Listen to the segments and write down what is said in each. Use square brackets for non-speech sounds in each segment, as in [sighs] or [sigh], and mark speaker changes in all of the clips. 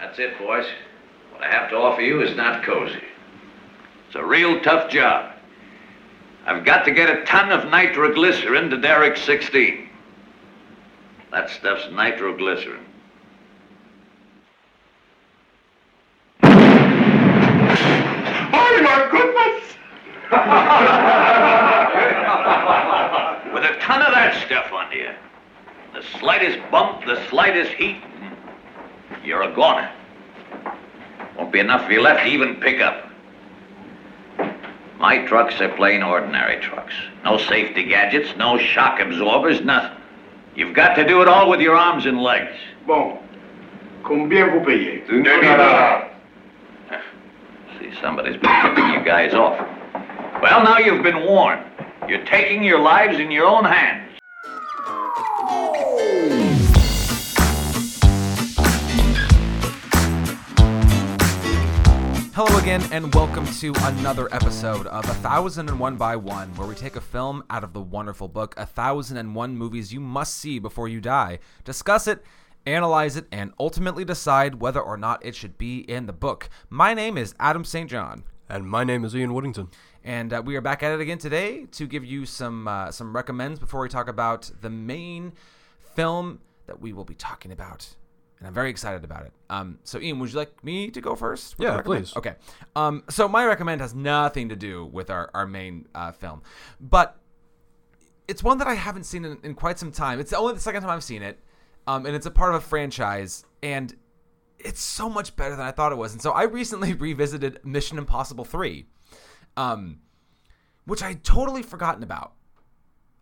Speaker 1: That's it, boys. What I have to offer you is not cozy. It's a real tough job. I've got to get a ton of nitroglycerin to Derrick 16. That stuff's nitroglycerin.
Speaker 2: Oh my goodness! [laughs]
Speaker 1: With a ton of that stuff on you, the slightest bump, the slightest heat, you're a goner. Won't be enough of you left to even pick up. My trucks are plain ordinary trucks. No safety gadgets, no shock absorbers, nothing. You've got to do it all with your arms and legs.
Speaker 2: Bon. Combien vous payez?
Speaker 1: Deux dollars. [laughs] See, somebody's been tipping you guys off. Well, now you've been warned. You're taking your lives in your own hands.
Speaker 3: Hello again, and welcome to another episode of A Thousand and One by One, where we take a film out of the wonderful book A Thousand and One Movies You Must See Before You Die, discuss it, analyze it, and ultimately decide whether or not it should be in the book. My name is Adam St. John.
Speaker 4: And my name is Ian Woodington.
Speaker 3: And uh, we are back at it again today to give you some uh, some recommends before we talk about the main film that we will be talking about. And I'm very excited about it. Um, so, Ian, would you like me to go first?
Speaker 4: Yeah, please.
Speaker 3: Okay. Um, so, my recommend has nothing to do with our, our main uh, film, but it's one that I haven't seen in, in quite some time. It's only the second time I've seen it, um, and it's a part of a franchise, and it's so much better than I thought it was. And so I recently [laughs] revisited Mission Impossible 3, um, which I had totally forgotten about.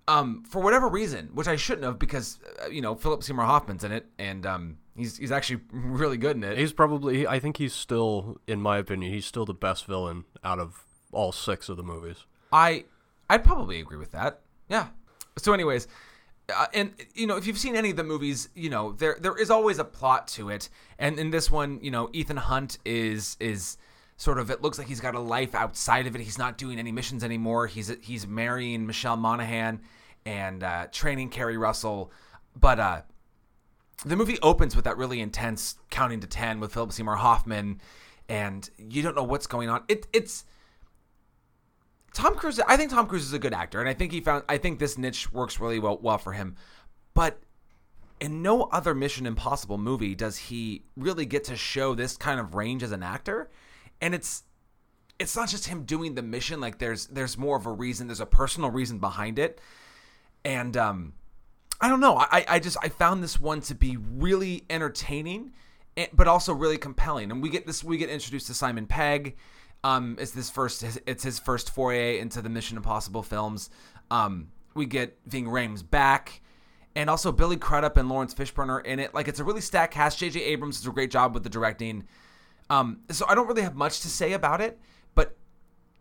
Speaker 3: Um, for whatever reason, which I shouldn't have, because uh, you know Philip Seymour Hoffman's in it, and um, he's he's actually [laughs] really good in it.
Speaker 4: He's probably, I think he's still, in my opinion, he's still the best villain out of all six of the movies.
Speaker 3: I I'd probably agree with that. Yeah. So, anyways, uh, and you know, if you've seen any of the movies, you know there there is always a plot to it, and in this one, you know, Ethan Hunt is is sort of it looks like he's got a life outside of it. He's not doing any missions anymore. He's he's marrying Michelle Monaghan and uh, training Keri Russell, but uh, the movie opens with that really intense counting to ten with Philip Seymour Hoffman, and you don't know what's going on. It it's Tom Cruise. I think Tom Cruise is a good actor, and I think he found. I think this niche works really well well for him. But in no other Mission Impossible movie does he really get to show this kind of range as an actor, and it's it's not just him doing the mission. Like there's there's more of a reason. There's a personal reason behind it, and um, I don't know. I I just I found this one to be really entertaining, but also really compelling. And we get this we get introduced to Simon Pegg. Um, it's this first it's his first foray into the Mission Impossible films. Um, we get Ving Rhames back, and also Billy Crudup and Laurence Fishburne are in it. Like it's a really stacked cast. J.J. Abrams does a great job with the directing. Um, so I don't really have much to say about it, but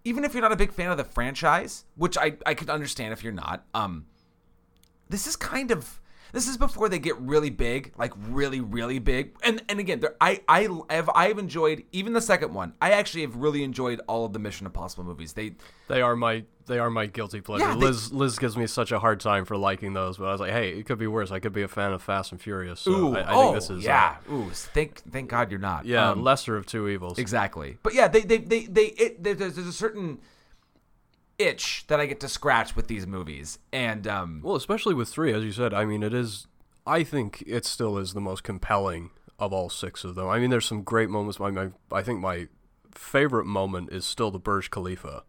Speaker 3: even if you're not a big fan of the franchise, which I, I could understand if you're not, um, this is kind of this is before they get really big, like really really big. And and again, there, I I have I've enjoyed even the second one. I actually have really enjoyed all of the Mission Impossible movies. They
Speaker 4: They are my, they are my guilty pleasure.
Speaker 3: Yeah, they-
Speaker 4: Liz, Liz gives me such a hard time for liking those, but I was like, hey, it could be worse. I could be a fan of Fast and Furious. So
Speaker 3: ooh
Speaker 4: I, I
Speaker 3: oh
Speaker 4: think this is, uh,
Speaker 3: yeah ooh thank thank God you're not
Speaker 4: yeah,
Speaker 3: Um,
Speaker 4: lesser of two evils.
Speaker 3: Exactly. But yeah, they they they, they it, there's, there's a certain itch that I get to scratch with these movies, and um,
Speaker 4: Well, especially with three, as you said. I mean, it is. I think it still is the most compelling of all six of them. I mean, there's some great moments. My, my I think my favorite moment is still the Burj Khalifa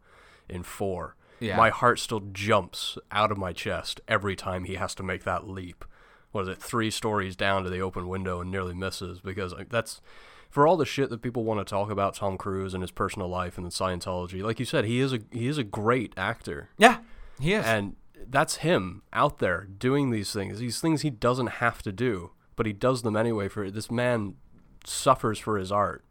Speaker 4: in four.
Speaker 3: Yeah.
Speaker 4: My heart still jumps out of my chest every time he has to make that leap. What is it? Three stories down to the open window and nearly misses because that's for all the shit that people want to talk about Tom Cruise and his personal life and the Scientology. Like you said, he is a he is a great actor
Speaker 3: yeah, he is.
Speaker 4: and that's him out there doing these things these things he doesn't have to do but he does them anyway for this man suffers for his art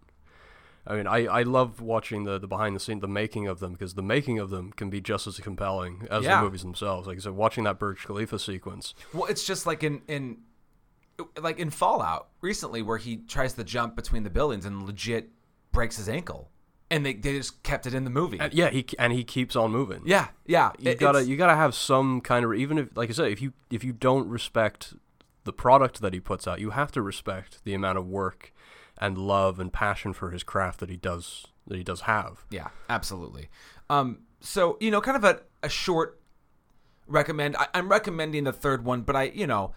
Speaker 4: i mean i, I love watching the, the behind the scene the making of them because the making of them can be just as compelling as
Speaker 3: Yeah.
Speaker 4: the movies themselves like i said watching that burj khalifa sequence
Speaker 3: Well, it's just like in in like in Fallout recently, where he tries to jump between the buildings and legit breaks his ankle, and they, they just kept it in the movie.
Speaker 4: and yeah he and he keeps on moving
Speaker 3: yeah, yeah.
Speaker 4: you
Speaker 3: it-
Speaker 4: gotta you gotta have some kind of even if like i said if you if you don't respect the product that he puts out, you have to respect the amount of work and love and passion for his craft that he does that he does have.
Speaker 3: Yeah, absolutely. Um, so you know, kind of a, a short recommend. I, I'm recommending the third one, but I, you know,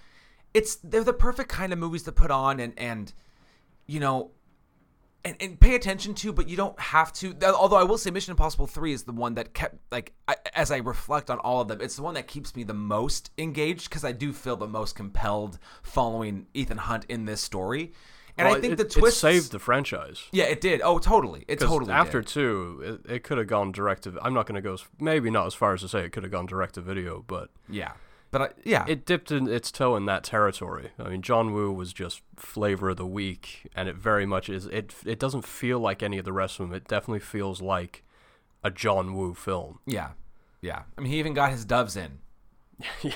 Speaker 3: it's they're the perfect kind of movies to put on and and you know. And, and pay attention to, but you don't have to. Although I will say, Mission Impossible Three is the one that kept like I, as I reflect on all of them, it's the one that keeps me the most engaged because I do feel the most compelled following Ethan Hunt in this story. And
Speaker 4: Well,
Speaker 3: I think
Speaker 4: it,
Speaker 3: the
Speaker 4: it
Speaker 3: twist
Speaker 4: saved the franchise.
Speaker 3: Yeah, it did. Oh, totally. It totally
Speaker 4: after
Speaker 3: did.
Speaker 4: two, it, it could have gone direct to. I'm not going to go. Maybe not as far as to say it could have gone direct to video, but
Speaker 3: Yeah, but I, yeah,
Speaker 4: it dipped in its toe in that territory. I mean, John Woo was just flavor of the week, and it very much is. It it doesn't feel like any of the rest of them. It definitely feels like a John Woo film.
Speaker 3: yeah, yeah. I mean, he even got his doves in. [laughs]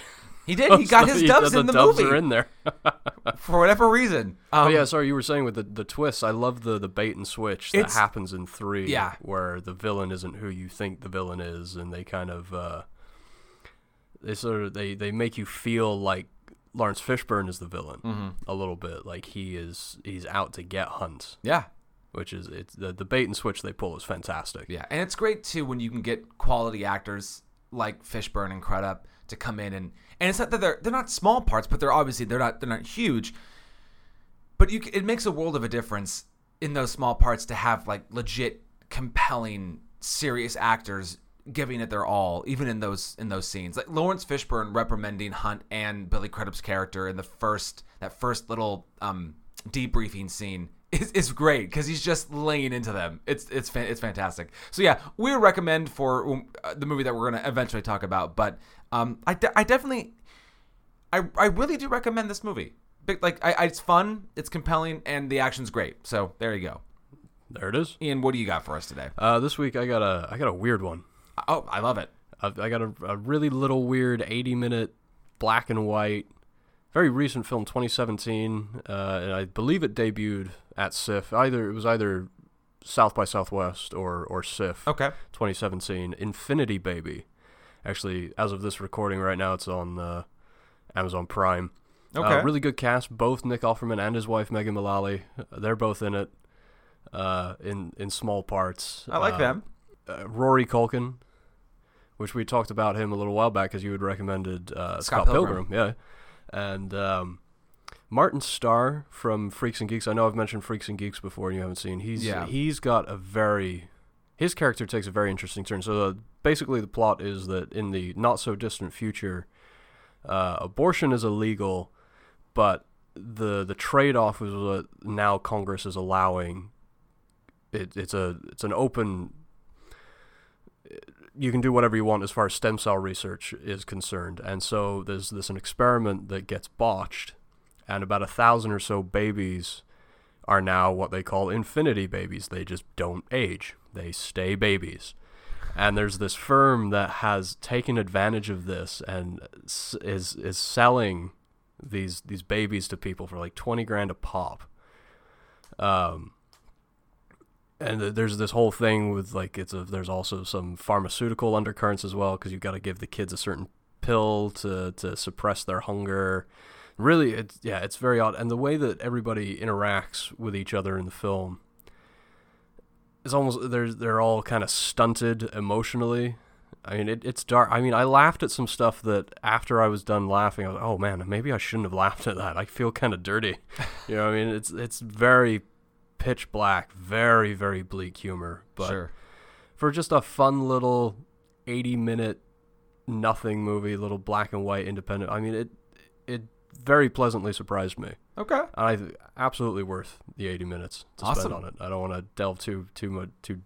Speaker 3: He did. He [laughs] got his doves
Speaker 4: the,
Speaker 3: in the,
Speaker 4: doves
Speaker 3: movie
Speaker 4: are in there. [laughs]
Speaker 3: for whatever reason. Um,
Speaker 4: oh yeah, sorry, you were saying with the the twists. I love the the bait and switch that happens in three.
Speaker 3: Yeah.
Speaker 4: where the villain isn't who you think the villain is, and they kind of uh, they sort of they they make you feel like Laurence Fishburne is the villain
Speaker 3: Mm-hmm.
Speaker 4: a little bit, like he is he's out to get Hunt,
Speaker 3: yeah,
Speaker 4: which is it's the the bait and switch they pull is fantastic.
Speaker 3: yeah, and it's great too when you can get quality actors like Fishburne and Crudup to come in and and it's not that they're they're not small parts, but they're obviously they're not they're not huge. But you, it makes a world of a difference in those small parts to have like legit, compelling, serious actors giving it their all, even in those in those scenes. Like Laurence Fishburne reprimanding Hunt and Billy Crudup's character in the first that first little um, debriefing scene is, is great because he's just laying into them. It's it's fan, it's fantastic. So yeah, we recommend for um, uh, the movie that we're gonna eventually talk about. But um, I, de- I definitely I, I really do recommend this movie. Like I, I, it's fun, it's compelling, and the action's great. So there you go.
Speaker 4: There it is.
Speaker 3: Ian, what do you got for us today?
Speaker 4: Uh, this week I got a I got a weird one.
Speaker 3: Oh, I love it.
Speaker 4: I've, I got a, a really little weird 80 minute black and white, very recent film, 2017, uh, and I believe it debuted at SIF. Either it was either South by Southwest or or SIF.
Speaker 3: Okay.
Speaker 4: 2017. Infinity Baby. Actually, as of this recording right now, it's on uh, Amazon Prime.
Speaker 3: Okay.
Speaker 4: Uh, really good cast. Both Nick Offerman and his wife Megan Mullally. Uh, they're both in it. Uh, in in small parts.
Speaker 3: I like
Speaker 4: Uh,
Speaker 3: them.
Speaker 4: uh, Rory Culkin, which we talked about him a little while back because you had recommended uh,
Speaker 3: Scott
Speaker 4: Scott,
Speaker 3: Pilgrim.
Speaker 4: Pilgrim. yeah, and um, Martin Starr from Freaks and Geeks. I know I've mentioned Freaks and Geeks before, and you haven't seen. He's
Speaker 3: Yeah.
Speaker 4: he's got a very his character takes a very interesting turn. So uh, basically, the plot is that in the not so distant future, uh, abortion is illegal, but the the trade off is what now Congress is allowing. It, it's a it's an open you can do whatever you want as far as stem cell research is concerned. And so there's this an experiment that gets botched, and about a thousand or so babies are now what they call infinity babies. They just don't age. They stay babies. And there's this firm that has taken advantage of this and is is selling these these babies to people for like 20 grand a pop. Um and there's this whole thing with like it's a there's also some pharmaceutical undercurrents as well because you've got to give the kids a certain pill to to suppress their hunger really it's yeah it's very odd and the way that everybody interacts with each other in the film is almost they're they're all kind of stunted emotionally I mean, it, it's dark. I mean, I laughed at some stuff that after I was done laughing, I was "Oh man, maybe I shouldn't have laughed at that. I feel kind of dirty." you know, I mean, it's it's very pitch black, very very bleak humor, but
Speaker 3: sure.
Speaker 4: for just a fun little 80 minute nothing movie, little black and white independent. I mean, it it very pleasantly surprised me.
Speaker 3: Okay.
Speaker 4: And I th- absolutely worth the 80 minutes to
Speaker 3: Awesome.
Speaker 4: spend on it. I don't want to delve too too much too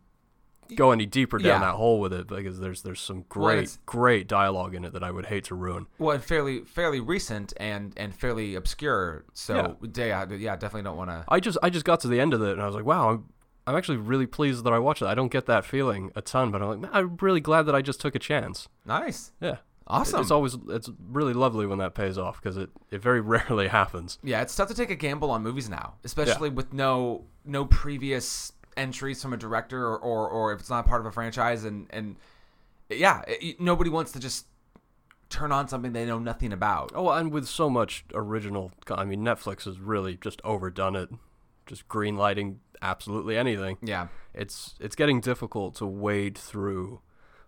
Speaker 4: go any deeper down
Speaker 3: Yeah.
Speaker 4: that hole with it because there's there's some great
Speaker 3: it's-
Speaker 4: great dialogue in it that I would hate to ruin.
Speaker 3: Well, and fairly fairly recent and and fairly obscure. So yeah, yeah, definitely don't want to.
Speaker 4: I just I just got to the end of it and I was like, wow, I'm I'm actually really pleased that I watched it. I don't get that feeling a ton, but I'm like, I'm really glad that I just took a chance.
Speaker 3: Nice.
Speaker 4: Yeah.
Speaker 3: Awesome.
Speaker 4: It's always it's really lovely when that pays off because it, it very [laughs] rarely happens.
Speaker 3: Yeah, it's tough to take a gamble on movies now, especially with no no previous entries from a director or, or, or if it's not part of a franchise and and yeah, it, nobody wants to just turn on something they know nothing about.
Speaker 4: Oh, and with so much original, I mean, Netflix has really just overdone it, just greenlighting absolutely anything.
Speaker 3: Yeah,
Speaker 4: It's it's getting difficult to wade through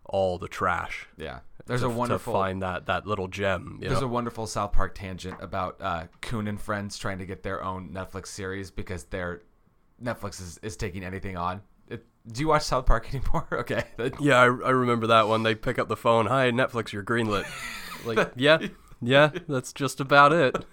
Speaker 4: all the trash.
Speaker 3: yeah. There's
Speaker 4: to,
Speaker 3: a wonderful
Speaker 4: to find that that little gem. You
Speaker 3: There's
Speaker 4: know?
Speaker 3: a wonderful South Park tangent about uh, Coon and friends trying to get their own Netflix series because their Netflix is, is taking anything on. It, do you watch South Park [laughs] anymore? okay. [laughs]
Speaker 4: yeah, I, I remember that one. They pick up the phone. Hi, Netflix, you're greenlit. [laughs] like, yeah, yeah, that's just about it.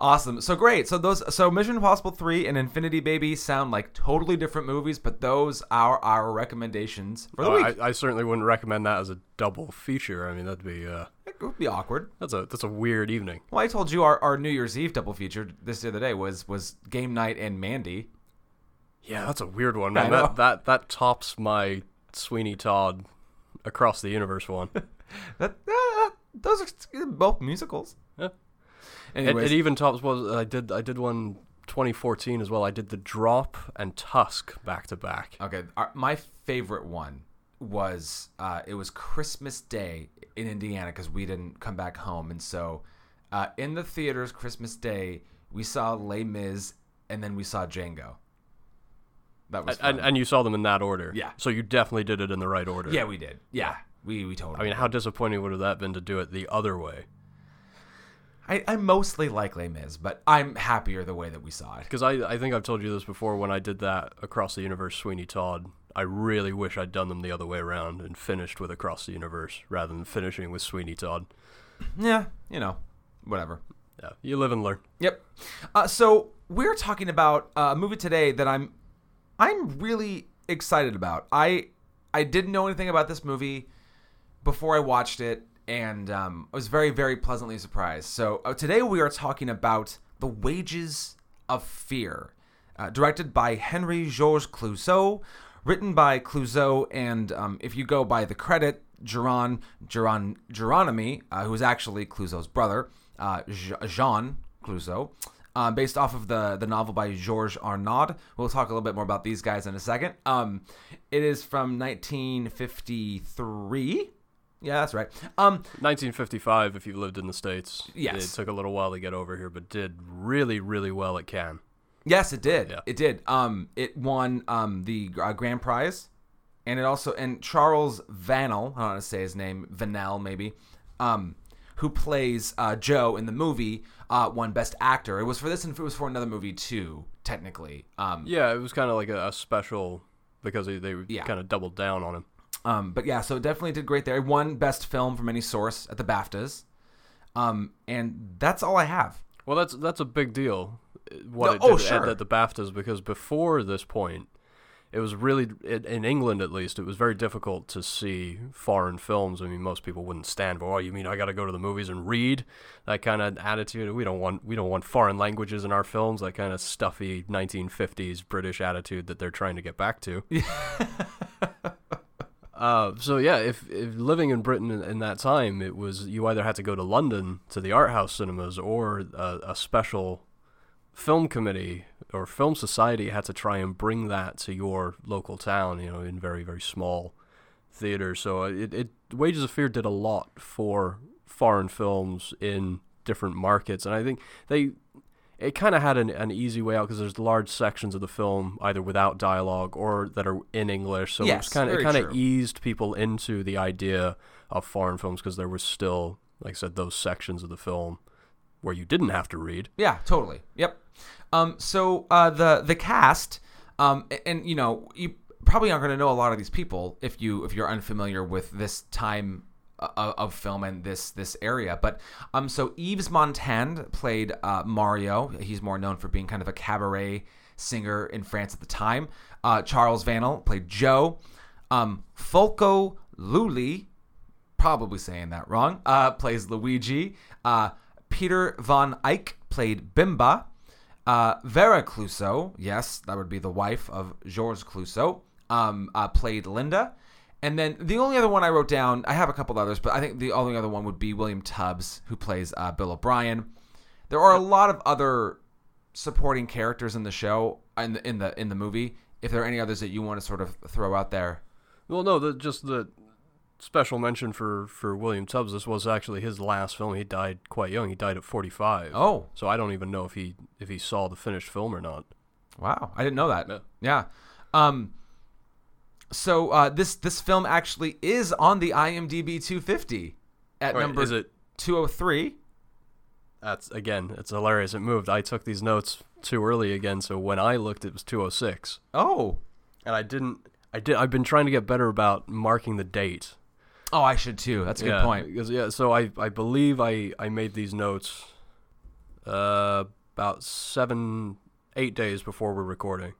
Speaker 3: Awesome. So great. So those so Mission Impossible 3 and Infinity Baby sound like totally different movies, but those are our recommendations for the
Speaker 4: Uh,
Speaker 3: week.
Speaker 4: I, I certainly wouldn't recommend that as a double feature. I mean, that'd be uh,
Speaker 3: it would be awkward.
Speaker 4: that's a that's a weird evening.
Speaker 3: Well, I told you our, our New Year's Eve double feature this the other day was was Game Night and Mandy.
Speaker 4: Yeah, that's a weird one, man. That that that tops my Sweeney Todd across the universe one. [laughs]
Speaker 3: That uh, those are both musicals.
Speaker 4: Yeah. It, it even tops was I did I did one 2014 as well. I did the Drop and Tusk back to back.
Speaker 3: Okay, our, my favorite one was uh, it was Christmas Day in Indiana because we didn't come back home, and so uh, in the theaters Christmas Day we saw Les Mis and then we saw Django. That was
Speaker 4: And, and you saw them in that order.
Speaker 3: Yeah.
Speaker 4: So you definitely did it in the right order.
Speaker 3: yeah, we did. Yeah, we we totally.
Speaker 4: I mean, how disappointing would have that been to do it the other way?
Speaker 3: I, I mostly like Les Mis, but I'm happier the way that we saw it.
Speaker 4: Because I, I think I've told you this before when I did that Across the Universe Sweeney Todd. I really wish I'd done them the other way around and finished with Across the Universe rather than finishing with Sweeney Todd.
Speaker 3: Yeah, you know, whatever.
Speaker 4: Yeah, you live and learn.
Speaker 3: Yep. Uh, so we're talking about uh, a movie today that I'm I'm really excited about. I I didn't know anything about this movie before I watched it, and um, I was very very pleasantly surprised. So uh, today we are talking about The Wages of Fear, uh, directed by Henry Georges Clouzot, written by Clouzot, and um, if you go by the credit, Geron Geron Geronimi, uh, who is actually Clouzot's brother, uh, Jean Clouzot, uh, based off of the the novel by Georges Arnaud. We'll talk a little bit more about these guys in a second. Um, it is from 1953. Yeah, that's right. Um,
Speaker 4: 1955, if you've lived in the States.
Speaker 3: Yes.
Speaker 4: It took a little while to get over here, but did really, really well at Cannes.
Speaker 3: Yes, it did.
Speaker 4: Yeah.
Speaker 3: It did. Um, it won um the uh, grand prize, and it also and Charles Vanel, I don't how to say his name, Vanel maybe, um, who plays uh, Joe in the movie, uh, won Best Actor. It was for this and it was for another movie too, technically. Um,
Speaker 4: Yeah, it was kind of like a, a special because they, they
Speaker 3: Yeah.
Speaker 4: kind of doubled down on him.
Speaker 3: Um, but yeah, so it definitely did great there. It won Best Film from any source at the BAFTAs. Um, and that's all I have.
Speaker 4: Well, that's that's a big deal. What
Speaker 3: No,
Speaker 4: it
Speaker 3: oh,
Speaker 4: did
Speaker 3: sure.
Speaker 4: at, at the BAFTAs because before this point, it was really in in England at least. It was very difficult to see foreign films. I mean, most people wouldn't stand for. Oh, you mean I got to go to the movies and read that kind of attitude? We don't want we don't want foreign languages in our films. That kind of stuffy 1950s British attitude that they're trying to get back to. [laughs] Uh, so yeah, if, if living in Britain in, in that time, it was you either had to go to London to the art house cinemas, or a, a special film committee or film society had to try and bring that to your local town. You know, in very very small theaters. So it, it Wages of Fear did a lot for foreign films in different markets, and I think they it kind of had an, an easy way out because there's large sections of the film either without dialogue or that are in English. So
Speaker 3: Yes,
Speaker 4: it's kind of it kind of eased people into the idea of foreign films because there was still, like I said, those sections of the film where you didn't have to read.
Speaker 3: Yeah, totally. Yep. Um, so uh, the the cast, um, a- and, you know, you probably aren't going to know a lot of these people if you if you're unfamiliar with this time of, of film and this this area. But um, so Yves Montand played uh, Mario. He's more known for being kind of a cabaret singer in France at the time. Uh, Charles Vanel played Joe. Um, Folco Lulli probably saying that wrong, uh, plays Luigi. Uh, Peter Von Eyck played Bimba. Uh, Vera Clouzot, yes, that would be the wife of Georges Clouzot, um, uh, played Linda. And then the only other one I wrote down, I have a couple others, but I think the only other one would be William Tubbs, who plays uh, Bill O'Brien. There are a lot of other supporting characters in the show, in the in the in the movie. If there are any others that you want to sort of throw out there,
Speaker 4: Well, no, the, just the special mention for for William Tubbs. This was actually his last film. He died quite young. He died at 45.
Speaker 3: Oh.
Speaker 4: so I don't even know if he if he saw the finished film or not.
Speaker 3: Wow, I didn't know that.
Speaker 4: Yeah.
Speaker 3: Yeah. Um. So uh, this this film actually is on the IMDb 250 at
Speaker 4: Wait,
Speaker 3: number
Speaker 4: is it?
Speaker 3: 203.
Speaker 4: That's again, it's hilarious. It moved. I took these notes too early again, so when I looked, it was 206,
Speaker 3: Oh.
Speaker 4: and I didn't. I did. I've been trying to get better about marking the date.
Speaker 3: Oh, I should too. That's a good
Speaker 4: yeah,
Speaker 3: point.
Speaker 4: Because yeah, so I I believe I I made these notes, uh, about seven eight days before we're recording.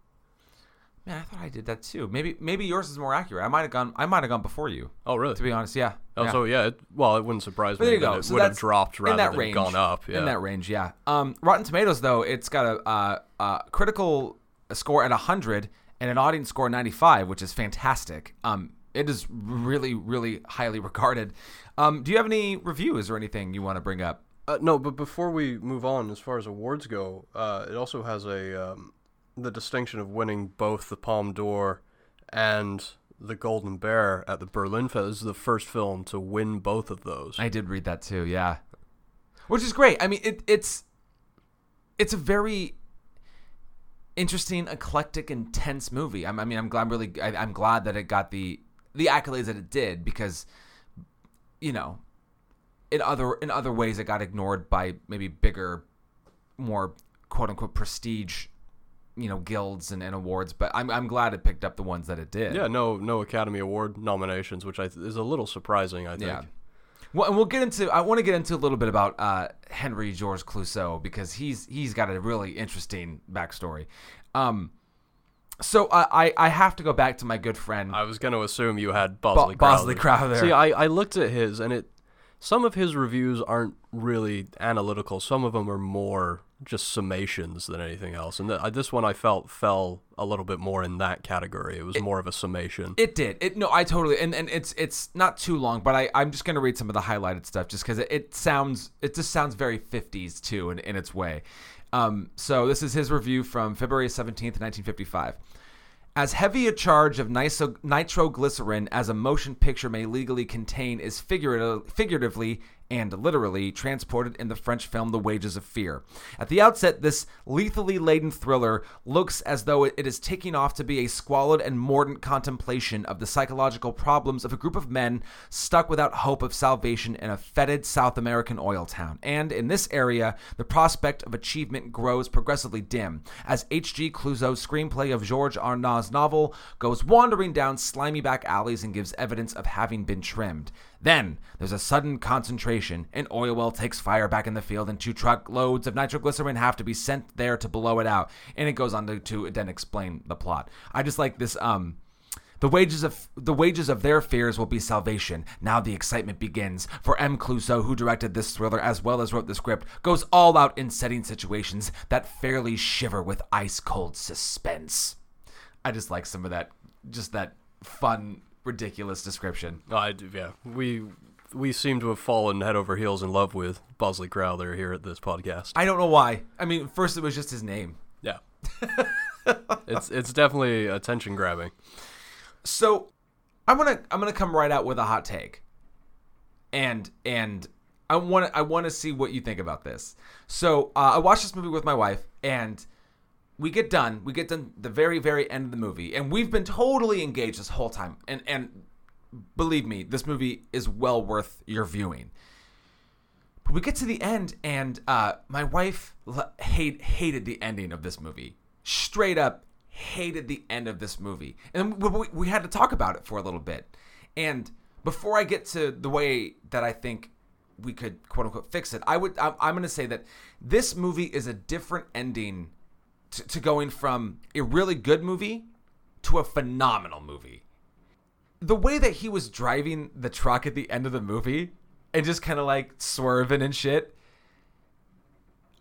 Speaker 3: Man, I thought I did that too. Maybe maybe yours is more accurate. I might have gone. I might have gone before you.
Speaker 4: Oh really?
Speaker 3: To be honest, yeah.
Speaker 4: Oh,
Speaker 3: yeah.
Speaker 4: so yeah. It, well, it wouldn't surprise
Speaker 3: But
Speaker 4: me
Speaker 3: there you go.
Speaker 4: it
Speaker 3: So
Speaker 4: would have dropped rather
Speaker 3: in that
Speaker 4: than
Speaker 3: range.
Speaker 4: gone up. Yeah.
Speaker 3: In that range, yeah. Um, Rotten Tomatoes though, it's got a uh, uh, critical score at 100 and an audience score of 95, which is fantastic. Um, it is really really highly [laughs] regarded. Um, do you have any reviews or anything you want to bring up?
Speaker 4: Uh, no, but before we move on, as far as awards go, uh, it also has a um, the distinction of winning both the Palme d'Or and the Golden Bear at the Berlin Fest. This is the first film to win both of those.
Speaker 3: I did read that too, yeah. Which is great. I mean, it, it's it's a very interesting, eclectic, intense movie. I'm, I mean, I'm glad, I'm really, I, I'm glad that it got the the accolades that it did because, you know, in other in other ways it got ignored by maybe bigger, more quote unquote prestige, you know, guilds and, and awards. But I'm I'm glad it picked up the ones that it did.
Speaker 4: yeah, no, no Academy Award nominations, which I th- is a little surprising. I think.
Speaker 3: Yeah. Well, and we'll get into. I want to get into a little bit about uh, Henry George Clouzot because he's he's got a really interesting backstory. Um, so uh, I I have to go back to my good friend.
Speaker 4: I was going to assume you had Bosley
Speaker 3: Bo- Bosley Crowther.
Speaker 4: See, I, I looked at his, and it some of his reviews aren't really analytical. Some of them are more just summations than anything else. And th- uh, this one I felt fell a little bit more in that category. It was more of a summation.
Speaker 3: It did. It no, I totally and, and it's it's not too long, but I I'm just gonna read some of the highlighted stuff just because it, it sounds it just sounds very 50s too in, in its way. Um, so this is his review from February 17th, 1955. As heavy a charge of nitroglycerin as a motion picture may legally contain is figurative, figuratively and literally transported in the French film The Wages of Fear. At the outset, this lethally laden thriller looks as though it is taking off to be a squalid and mordant contemplation of the psychological problems of a group of men stuck without hope of salvation in a fetid South American oil town. And in this area, the prospect of achievement grows progressively dim as H.G. Clouzot's screenplay of Georges Arnaud's novel goes wandering down slimy back alleys and gives evidence of having been trimmed. Then there's a sudden concentration. An oil well takes fire back in the field, and two truckloads of nitroglycerin have to be sent there to blow it out. And it goes on to, to then explain the plot. I just like this. Um, the wages of the wages of their fears will be salvation. Now the excitement begins. For M. Clouzot, who directed this thriller as well as wrote the script, goes all out in setting situations that fairly shiver with ice cold suspense. I just like some of that, just that fun, ridiculous description.
Speaker 4: I, yeah, we we seem to have fallen head over heels in love with Bosley Crowther here at this podcast.
Speaker 3: I don't know why. I mean, first it was just his name.
Speaker 4: yeah. [laughs] it's it's definitely attention grabbing.
Speaker 3: So I'm gonna I'm gonna come right out with a hot take, and and I want I want to see what you think about this. So uh, I watched this movie with my wife, and we get done. We get done the very very end of the movie, and we've been totally engaged this whole time. And and believe me, this movie is well worth your viewing. But we get to the end, and uh, my wife hate hated the ending of this movie. Straight up hated the end of this movie, and we, we, we had to talk about it for a little bit. And before I get to the way that I think we could quote unquote fix it, I would I'm, I'm going to say that this movie is a different ending to, to going from a really good movie to a phenomenal movie the way that he was driving the truck at the end of the movie and just kind of like swerving and shit.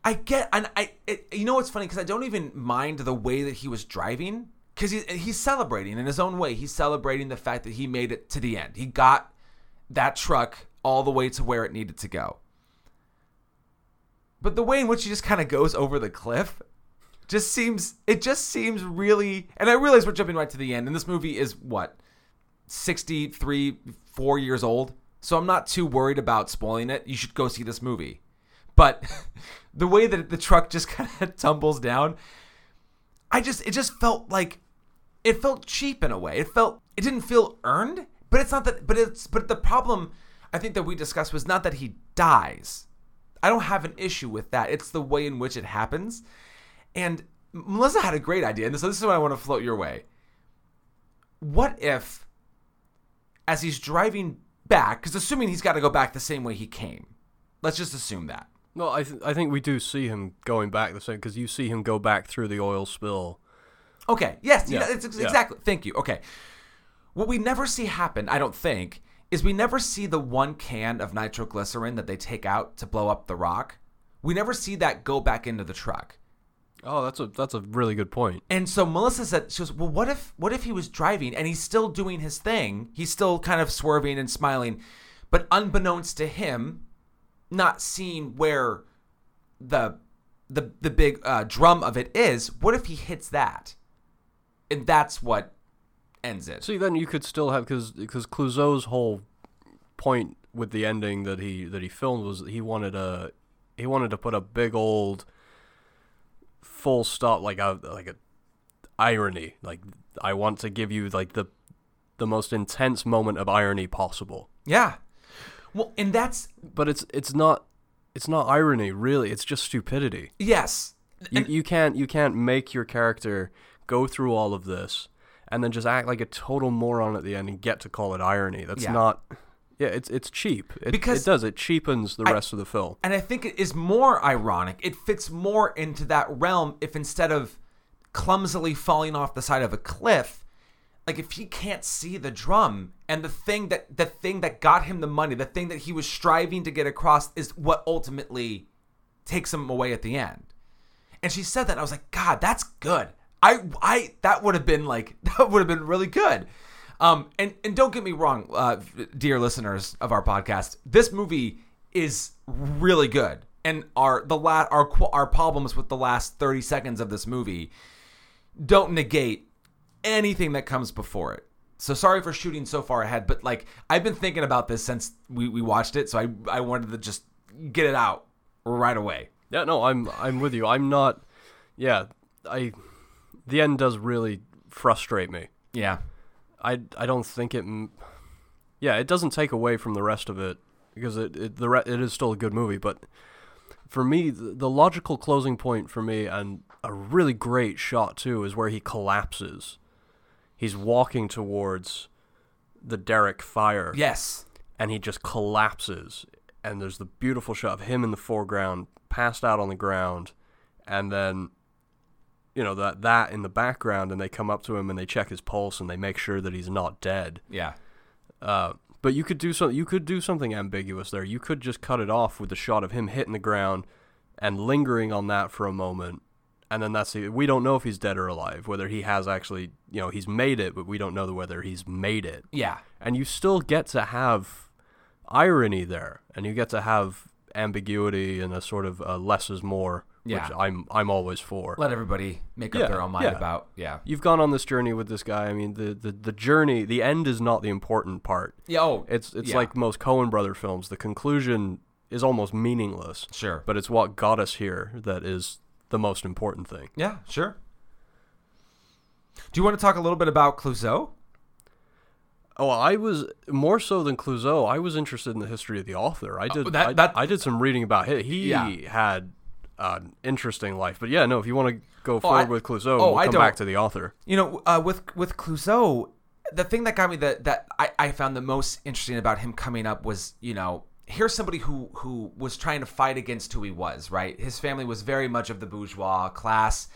Speaker 3: I get, and I, it, you know what's funny? Because I don't even mind the way that he was driving, because he, he's celebrating in his own way. He's celebrating the fact that he made it to the end. He got that truck all the way to where it needed to go. But the way in which he just kind of goes over the cliff just seems, it just seems really, and I realize we're jumping right to the end, and this movie is what? 63, four years old, so I'm not too worried about spoiling it. You should go see this movie. But [laughs] the way that the truck just [laughs] kind of tumbles down, I just it just felt like it felt cheap in a way. It felt it didn't feel earned, but it's not that but it's but the problem I think that we discussed was not that he dies. I don't have an issue with that. It's the way in which it happens. And Melissa had a great idea, and so this is what I want to float your way. What if as he's driving back, because assuming he's got to go back the same way he came, let's just assume that.
Speaker 4: No, I th- I think we do see him going back the same because you see him go back through the oil spill.
Speaker 3: Okay. Yes. Yeah. It's
Speaker 4: yeah.
Speaker 3: exactly. Thank you. Okay. What we never see happen, I don't think, is we never see the one can of nitroglycerin that they take out to blow up the rock. We never see that go back into the truck.
Speaker 4: Oh, that's a that's a really good point.
Speaker 3: And so Melissa said, she goes, well, what if what if he was driving and he's still doing his thing? He's still kind of swerving and smiling, but unbeknownst to him, not seeing where the the the big uh, drum of it is. What if he hits that, and that's what ends it?
Speaker 4: See, then you could still have because because Clouzot's whole point with the ending that he that he filmed was he wanted a he wanted to put a big old full stop like a like a irony like I want to give you like the the most intense moment of irony possible.
Speaker 3: Yeah. Well, and that's
Speaker 4: But it's it's not it's not irony really. It's just stupidity.
Speaker 3: yes.
Speaker 4: You
Speaker 3: And-
Speaker 4: you can't you can't make your character go through all of this and then just act like a total moron at the end and get to call it irony. That's
Speaker 3: Yeah.
Speaker 4: not. Yeah, it's it's cheap. It,
Speaker 3: Because
Speaker 4: it does it cheapens the rest of the film.
Speaker 3: And I think it is more ironic. It fits more into that realm if instead of clumsily falling off the side of a cliff, like if he can't see the drum and the thing that the thing that got him the money, the thing that he was striving to get across is what ultimately takes him away at the end. And she said that I was like, God, that's good. I I that would have been like [laughs] that would have been really good. Um and and don't get me wrong, uh dear listeners of our podcast, this movie is really good. And our the la- our our problems with the last 30 seconds of this movie don't negate anything that comes before it. So sorry for shooting so far ahead, but like I've been thinking about this since we, we watched it, so I I wanted to just get it out right away.
Speaker 4: Yeah, no, I'm I'm with you. I'm not. Yeah, I. The end does really frustrate me.
Speaker 3: Yeah.
Speaker 4: I I don't think it. Yeah, it doesn't take away from the rest of it because it it the re- it is still a good movie, but for me the, the logical closing point for me and a really great shot too is where he collapses. He's walking towards the derrick fire
Speaker 3: Yes.
Speaker 4: and he just collapses and there's the beautiful shot of him in the foreground passed out on the ground and then you know that that in the background and they come up to him and they check his pulse and they make sure that he's not dead
Speaker 3: Yeah.
Speaker 4: uh, but you could do so you could do something ambiguous there you could just cut it off with the shot of him hitting the ground and lingering on that for a moment and then that's the, we don't know if he's dead or alive whether he has actually you know he's made it but we don't know whether he's made it
Speaker 3: Yeah.
Speaker 4: and you still get to have irony there, and you get to have ambiguity and a sort of uh, less is more,
Speaker 3: Yeah.
Speaker 4: which I'm I'm always for.
Speaker 3: Let everybody make up
Speaker 4: Yeah,
Speaker 3: their own mind
Speaker 4: yeah.
Speaker 3: about. Yeah.
Speaker 4: You've gone on this journey with this guy. I mean, the, the, the journey, the end is not the important part.
Speaker 3: Yeah. Oh,
Speaker 4: It's it's like most Coen brother films. The conclusion is almost meaningless,
Speaker 3: sure.
Speaker 4: but it's what got us here that is the most important thing.
Speaker 3: Yeah, sure. Do you want to talk a little bit about Clouzot?
Speaker 4: Oh, I was more so than Clouzot. I was interested in the history of the author. I did.
Speaker 3: Uh, that-
Speaker 4: I,
Speaker 3: that-
Speaker 4: I did some reading about it. He
Speaker 3: Yeah.
Speaker 4: had an interesting life. But yeah, no. If you want to go
Speaker 3: Oh,
Speaker 4: forward
Speaker 3: I-
Speaker 4: with Clouzot,
Speaker 3: oh,
Speaker 4: we'll come back to the author.
Speaker 3: You know, uh, with with Clouzot, the thing that got me that that I, I found the most interesting about him coming up was, you know, here's somebody who who was trying to fight against who he was. Right, his family was very much of the bourgeois class.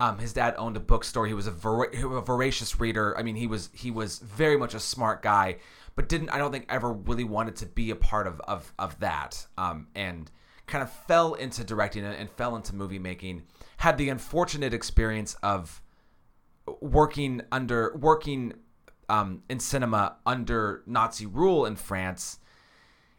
Speaker 3: Um, his dad owned a bookstore. He was a, vor- a voracious reader. I mean, he was he was very much a smart guy, but didn't I don't think ever really wanted to be a part of of of that. Um, and kind of fell into directing and, fell into movie making. Had the unfortunate experience of working under working um, in cinema under Nazi rule in France,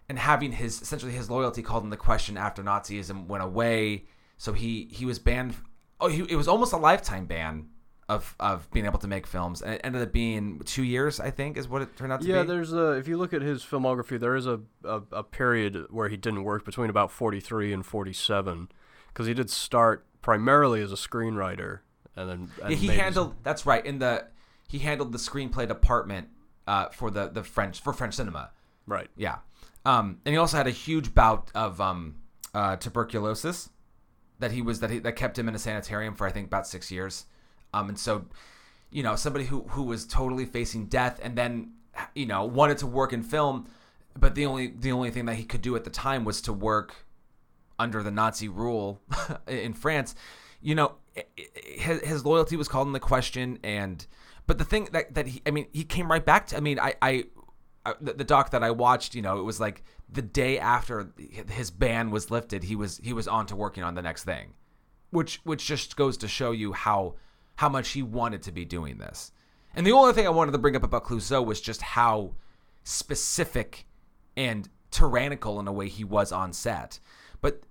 Speaker 3: and having his essentially his loyalty called into question after Nazism went away. So he he was banned. Oh, he, it was almost a lifetime ban of of being able to make films, and it ended up being two years, I think, is what it turned out to
Speaker 4: Yeah,
Speaker 3: be.
Speaker 4: Yeah, there's a if you look at his filmography, there is a, a, a period where he didn't work between about 43 and 47 because he did start primarily as a screenwriter and then and
Speaker 3: Yeah, he
Speaker 4: made his-
Speaker 3: handled that's right in the he handled the screenplay department uh, for the the French for French cinema.
Speaker 4: right.
Speaker 3: Yeah, um, and he also had a huge bout of um, uh, tuberculosis that he was that he that kept him in a sanitarium for I think about six years. Um, and so, you know, somebody who who was totally facing death and then you know wanted to work in film, but the only the only thing that he could do at the time was to work under the Nazi rule [laughs] in France. You know, his, his loyalty was called into question, and but the thing that that he, I mean, he came right back to. I mean, I I the doc that I watched, you know, it was like the day after his ban was lifted, he was he was on to working on the next thing, which which just goes to show you how how much he wanted to be doing this. And the only thing I wanted to bring up about Clouzot was just how specific and tyrannical in a way he was on set. But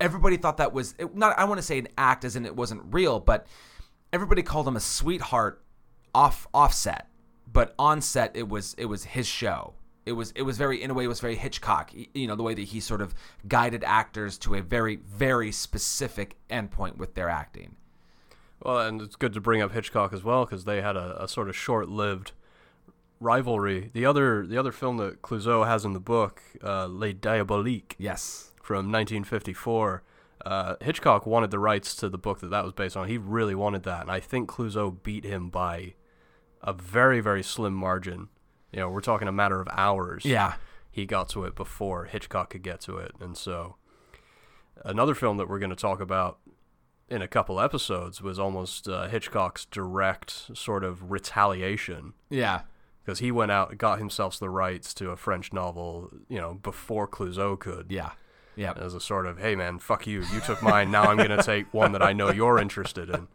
Speaker 3: everybody thought that was not I want to say an act as in it wasn't real, but everybody called him a sweetheart off offset. But on set it was it was his show. It was it was very in a way it was very Hitchcock. You know, the way that he sort of guided actors to a very very specific endpoint with their acting.
Speaker 4: Well, and it's good to bring up Hitchcock as well because they had a, a sort of short-lived rivalry. The other the other film that Clouzot has in the book, uh, Les Diaboliques,
Speaker 3: Yes.
Speaker 4: from 1954. Uh, Hitchcock wanted the rights to the book that that was based on. He really wanted that, and I think Clouzot beat him by a very very slim margin. You know, we're talking a matter of hours.
Speaker 3: Yeah.
Speaker 4: he got to it before Hitchcock could get to it, and so another film that we're going to talk about in a couple episodes was almost uh, Hitchcock's direct sort of retaliation
Speaker 3: Yeah.
Speaker 4: because he went out got himself the rights to a French novel, you know, before Clouzot could
Speaker 3: Yeah. Yeah.
Speaker 4: as a sort of, hey man, fuck you, you took mine, now I'm gonna take one that I know you're interested in.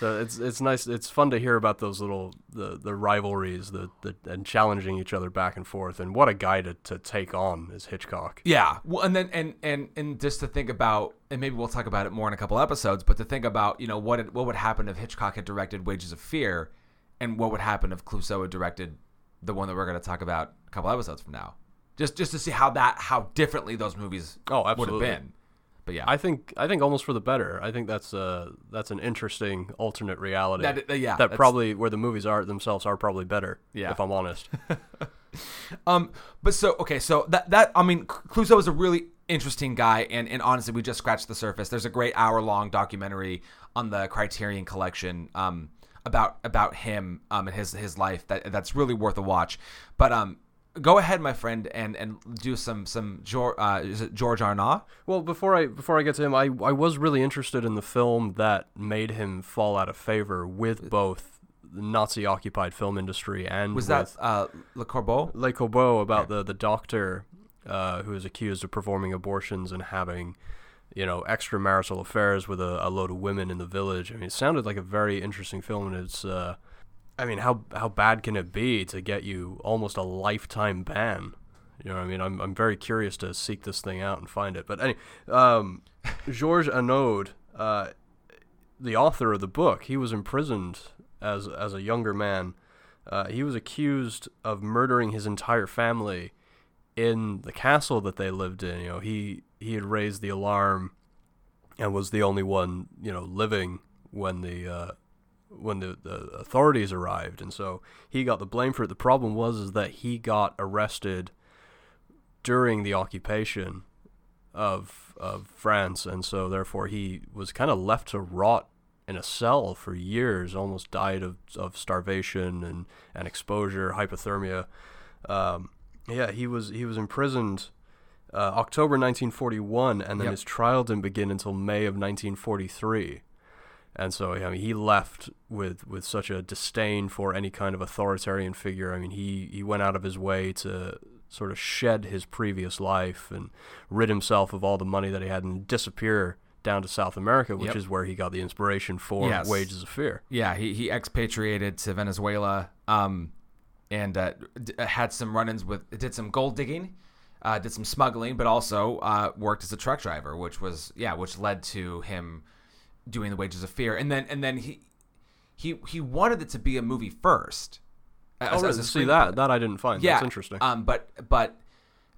Speaker 4: So it's it's nice, it's fun to hear about those little the the rivalries, the, the and challenging each other back and forth, and what a guy to, to take on is Hitchcock.
Speaker 3: Yeah. Well, and then and and and just to think about, and maybe we'll talk about it more in a couple episodes, but to think about, you know, what it, what would happen if Hitchcock had directed Wages of Fear, and what would happen if Clouzot had directed the one that we're going to talk about a couple episodes from now, just just to see how that how differently those movies
Speaker 4: Oh,
Speaker 3: would have been. But yeah,
Speaker 4: I think I think almost for the better. I think that's uh that's an interesting alternate reality.
Speaker 3: That- uh, yeah,
Speaker 4: that probably where the movies are themselves are probably better.
Speaker 3: Yeah.
Speaker 4: if I'm honest. [laughs]
Speaker 3: Um, but so okay, so that that I mean, Clouzot is a really interesting guy, and and honestly, we just scratched the surface. There's a great hour long documentary on the Criterion Collection, um, about about him, um, and his his life that that's really worth a watch. But um, go ahead, my friend, and and do some some George uh, is it George Arnaud?
Speaker 4: Well, before I before I get to him, I I was really interested in the film that made him fall out of favor with both the Nazi occupied film industry and
Speaker 3: Was that uh, Le Corbeau?
Speaker 4: Le Corbeau about the the doctor uh, who is accused of performing abortions and having you know extramarital affairs with a, a load of women in the village. I mean, it sounded like a very interesting film, and it's. Uh, I mean, how how bad can it be to get you almost a lifetime ban? You know what I mean? I'm I'm very curious to seek this thing out and find it. But anyway, um, [laughs] Georges Arnaud, uh, the author of the book, he was imprisoned as as a younger man. Uh, he was accused of murdering his entire family in the castle that they lived in. You know, he he had raised the alarm and was the only one you know living when the uh, when the, the authorities arrived, and so he got the blame for it. The problem was is that he got arrested during the occupation of of France, and so therefore he was kind of left to rot in a cell for years. Almost died of of starvation and and exposure, hypothermia. Um, yeah, he was he was imprisoned uh, October 1941, and then
Speaker 3: Yep.
Speaker 4: his trial didn't begin until May of 1943. And so, I mean, he left with, with such a disdain for any kind of authoritarian figure. I mean, he, he went out of his way to sort of shed his previous life and rid himself of all the money that he had and disappear down to South America, which
Speaker 3: Yep.
Speaker 4: is where he got the inspiration for
Speaker 3: Yes.
Speaker 4: Wages of Fear.
Speaker 3: Yeah, he, he expatriated to Venezuela um, and uh, d- had some run-ins with, did some gold digging, uh, did some smuggling, but also uh, worked as a truck driver, which was yeah, which led to him doing the wages of fear, and then and then he he he wanted it to be a movie first.
Speaker 4: Oh,
Speaker 3: as-
Speaker 4: really?
Speaker 3: as
Speaker 4: see that that I didn't find.
Speaker 3: Yeah,
Speaker 4: That's interesting.
Speaker 3: Um, but but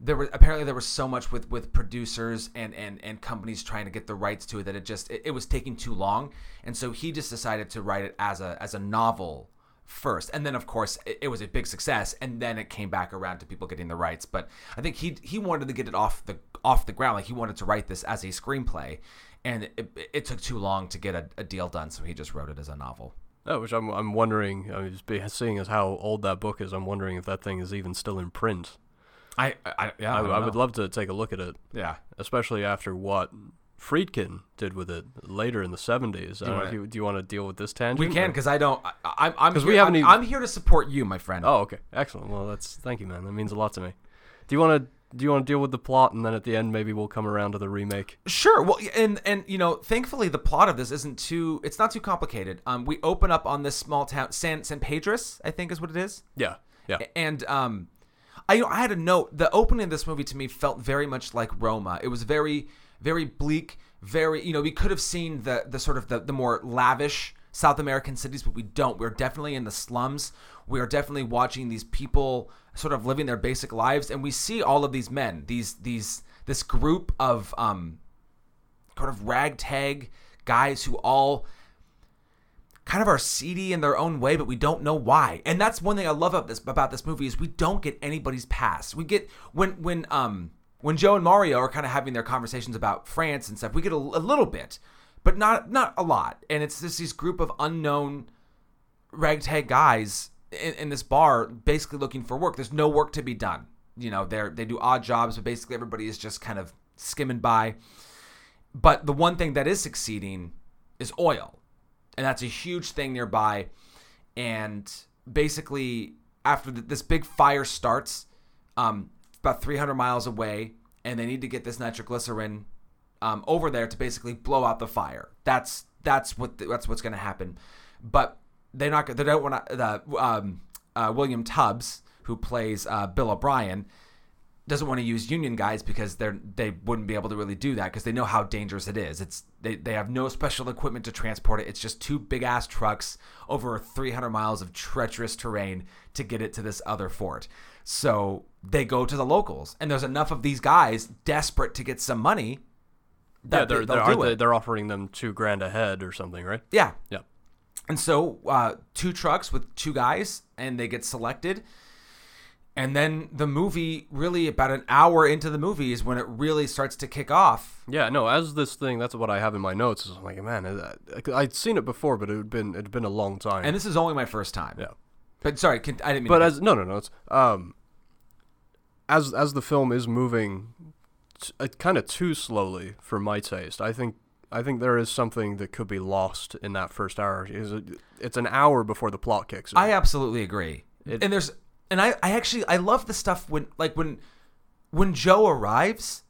Speaker 3: there was apparently there was so much with with producers and and and companies trying to get the rights to it that it just it, it was taking too long, and so he just decided to write it as a as a novel first, and then of course it, it was a big success, and then it came back around to people getting the rights. But I think he he wanted to get it off the off the ground, like he wanted to write this as a screenplay, and it, it took too long to get a, a deal done, so he just wrote it as a novel.
Speaker 4: Oh, which I'm I'm wondering. I mean, seeing as how old that book is, I'm wondering if that thing is even still in print.
Speaker 3: I, I yeah
Speaker 4: I,
Speaker 3: I,
Speaker 4: I would love to take a look at it,
Speaker 3: yeah.
Speaker 4: especially after what Friedkin did with it later in the 70s. I don't know
Speaker 3: wanna-
Speaker 4: you, do you uh, want to deal with this tangent?
Speaker 3: We can because I don't. I, I'm. I'm
Speaker 4: 'Cause
Speaker 3: here,
Speaker 4: we haven't
Speaker 3: I'm,
Speaker 4: even-
Speaker 3: I'm here to support you, my friend.
Speaker 4: Oh, okay, excellent. Well, that's thank you, man. That means a lot to me. Do you want to do you want to deal with the plot, and then at the end maybe we'll come around to the remake?
Speaker 3: Sure. Well, and and you know, thankfully the plot of this isn't too. It's not too complicated. Um, we open up on this small town, San San Pedras, I think is what it is.
Speaker 4: Yeah, yeah.
Speaker 3: And um, I I had a note. The opening of this movie to me felt very much like Roma. It was very very bleak. Very you know we could have seen the the sort of the the more lavish South American cities, but we don't. We're definitely in the slums. We are definitely watching these people sort of living their basic lives, and we see all of these men, these these this group of um, kind of ragtag guys who all kind of are seedy in their own way, but we don't know why. And that's one thing I love about this about this movie is we don't get anybody's past. We get when when um when Joe and Mario are kind of having their conversations about France and stuff, we get a, a little bit, but not not a lot. And it's just this group of unknown ragtag guys in, in this bar basically looking for work. There's no work to be done. You know, they're they do odd jobs, but basically everybody is just kind of skimming by. But the one thing that is succeeding is oil. And that's a huge thing nearby. And basically, after th this big fire starts, um, about 300 miles away, and they need to get this nitroglycerin um, over there to basically blow out the fire. That's that's what that's what's going to happen. But they're not. They don't want to. The um, uh, William Tubbs, who plays uh, Bill O'Brien, doesn't want to use union guys because they're they wouldn't be able to really do that because they know how dangerous it is. It's they, they have no special equipment to transport it. It's just two big ass trucks over 300 miles of treacherous terrain to get it to this other fort. So they go to the locals, and there's enough of these guys desperate to get some money.
Speaker 4: Yeah, they're
Speaker 3: they-
Speaker 4: they're, they, they're offering them two grand a head or something, right?
Speaker 3: Yeah,
Speaker 4: Yeah.
Speaker 3: And so, uh, two trucks with two guys, and they get selected. And then the movie, really about an hour into the movie, is when it really starts to kick off.
Speaker 4: Yeah, no. As this thing, that's what I have in my notes. Is I'm like, man, I'd seen it before, but it had been it'd been a long time.
Speaker 3: And this is only my first time.
Speaker 4: yeah,
Speaker 3: But sorry, I didn't mean
Speaker 4: but
Speaker 3: to-
Speaker 4: as no, no, no. It's um, as as the film is moving, t- kind of too slowly for my taste. I think I think there is something that could be lost in that first hour. It's an hour before the plot kicks in.
Speaker 3: I absolutely agree.
Speaker 4: It-
Speaker 3: and there's, and I, I actually, I love the stuff when, like when, when Joe arrives,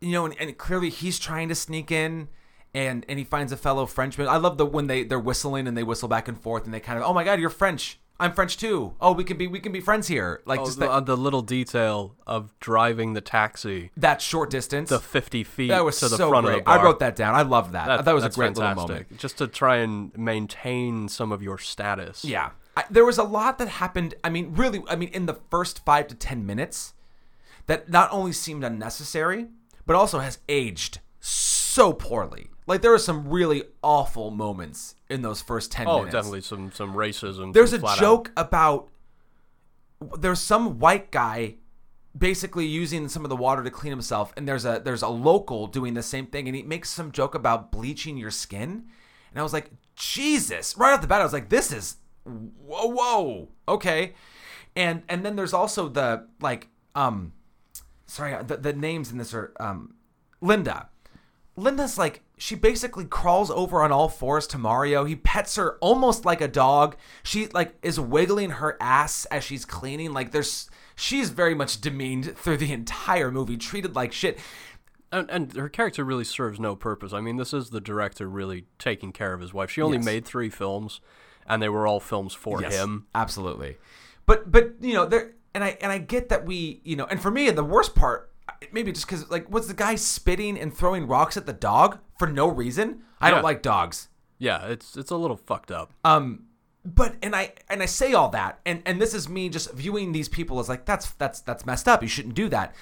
Speaker 3: you know, and, and clearly he's trying to sneak in, and and he finds a fellow Frenchman. I love the when they they're whistling and they whistle back and forth, and they kind of, oh my God, you're French. I'm French too. Oh, we can be we can be friends here. Like
Speaker 4: Oh,
Speaker 3: just
Speaker 4: the,
Speaker 3: that,
Speaker 4: uh, the little detail of driving the taxi
Speaker 3: that short distance.
Speaker 4: the 50 feet
Speaker 3: that was
Speaker 4: to the
Speaker 3: so
Speaker 4: front
Speaker 3: great.
Speaker 4: of the bar.
Speaker 3: I wrote that down. I love that.
Speaker 4: That,
Speaker 3: that was a great little moment.
Speaker 4: Just to try and maintain some of your status.
Speaker 3: Yeah. I, there was a lot that happened. I mean, really, I mean, in the first five to 10 minutes that not only seemed unnecessary, but also has aged so poorly. Like, there are some really awful moments in those first 10
Speaker 4: Oh,
Speaker 3: minutes.
Speaker 4: definitely some some racism.
Speaker 3: There's a
Speaker 4: flat out-
Speaker 3: joke about there's some white guy basically using some of the water to clean himself and there's a there's a local doing the same thing and he makes some joke about bleaching your skin and I was like Jesus right off the bat I was like this is whoa whoa okay and and then there's also the like um sorry the, the names in this are um Linda Linda's like she basically crawls over on all fours to Mario. He pets her almost like a dog. She like is wiggling her ass as she's cleaning. Like there's she's very much demeaned through the entire movie, treated like shit.
Speaker 4: And, and her character really serves no purpose. I mean, this is the director really taking care of his wife. She only
Speaker 3: Yes.
Speaker 4: made three films, and they were all films for him.
Speaker 3: Absolutely. But but you know, there and I and I get that we, you know, and for me the worst part maybe just cuz like was the guy spitting and throwing rocks at the dog for no reason? I
Speaker 4: Yeah.
Speaker 3: don't like dogs.
Speaker 4: Yeah, it's it's a little fucked up.
Speaker 3: Um, but and I and I say all that, and and this is me just viewing these people as like that's that's that's messed up. You shouldn't do that.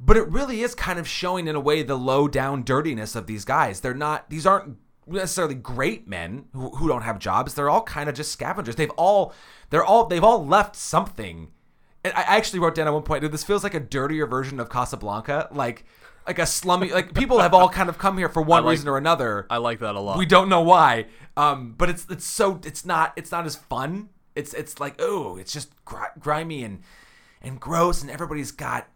Speaker 3: But it really is kind of showing in a way the low down dirtiness of these guys. They're not; these aren't necessarily great men who, who don't have jobs. They're all kind of just scavengers. They've all they're all they've all left something. And I actually wrote down at one point, this feels like a dirtier version of Casablanca, like like a slummy like people have all kind of come here for [laughs] one
Speaker 4: like-
Speaker 3: reason or another.
Speaker 4: I like that a lot.
Speaker 3: We don't know why. Um, but it's it's so it's not it's not as fun. It's it's like oh, it's just gr- grimy and and gross, and everybody's got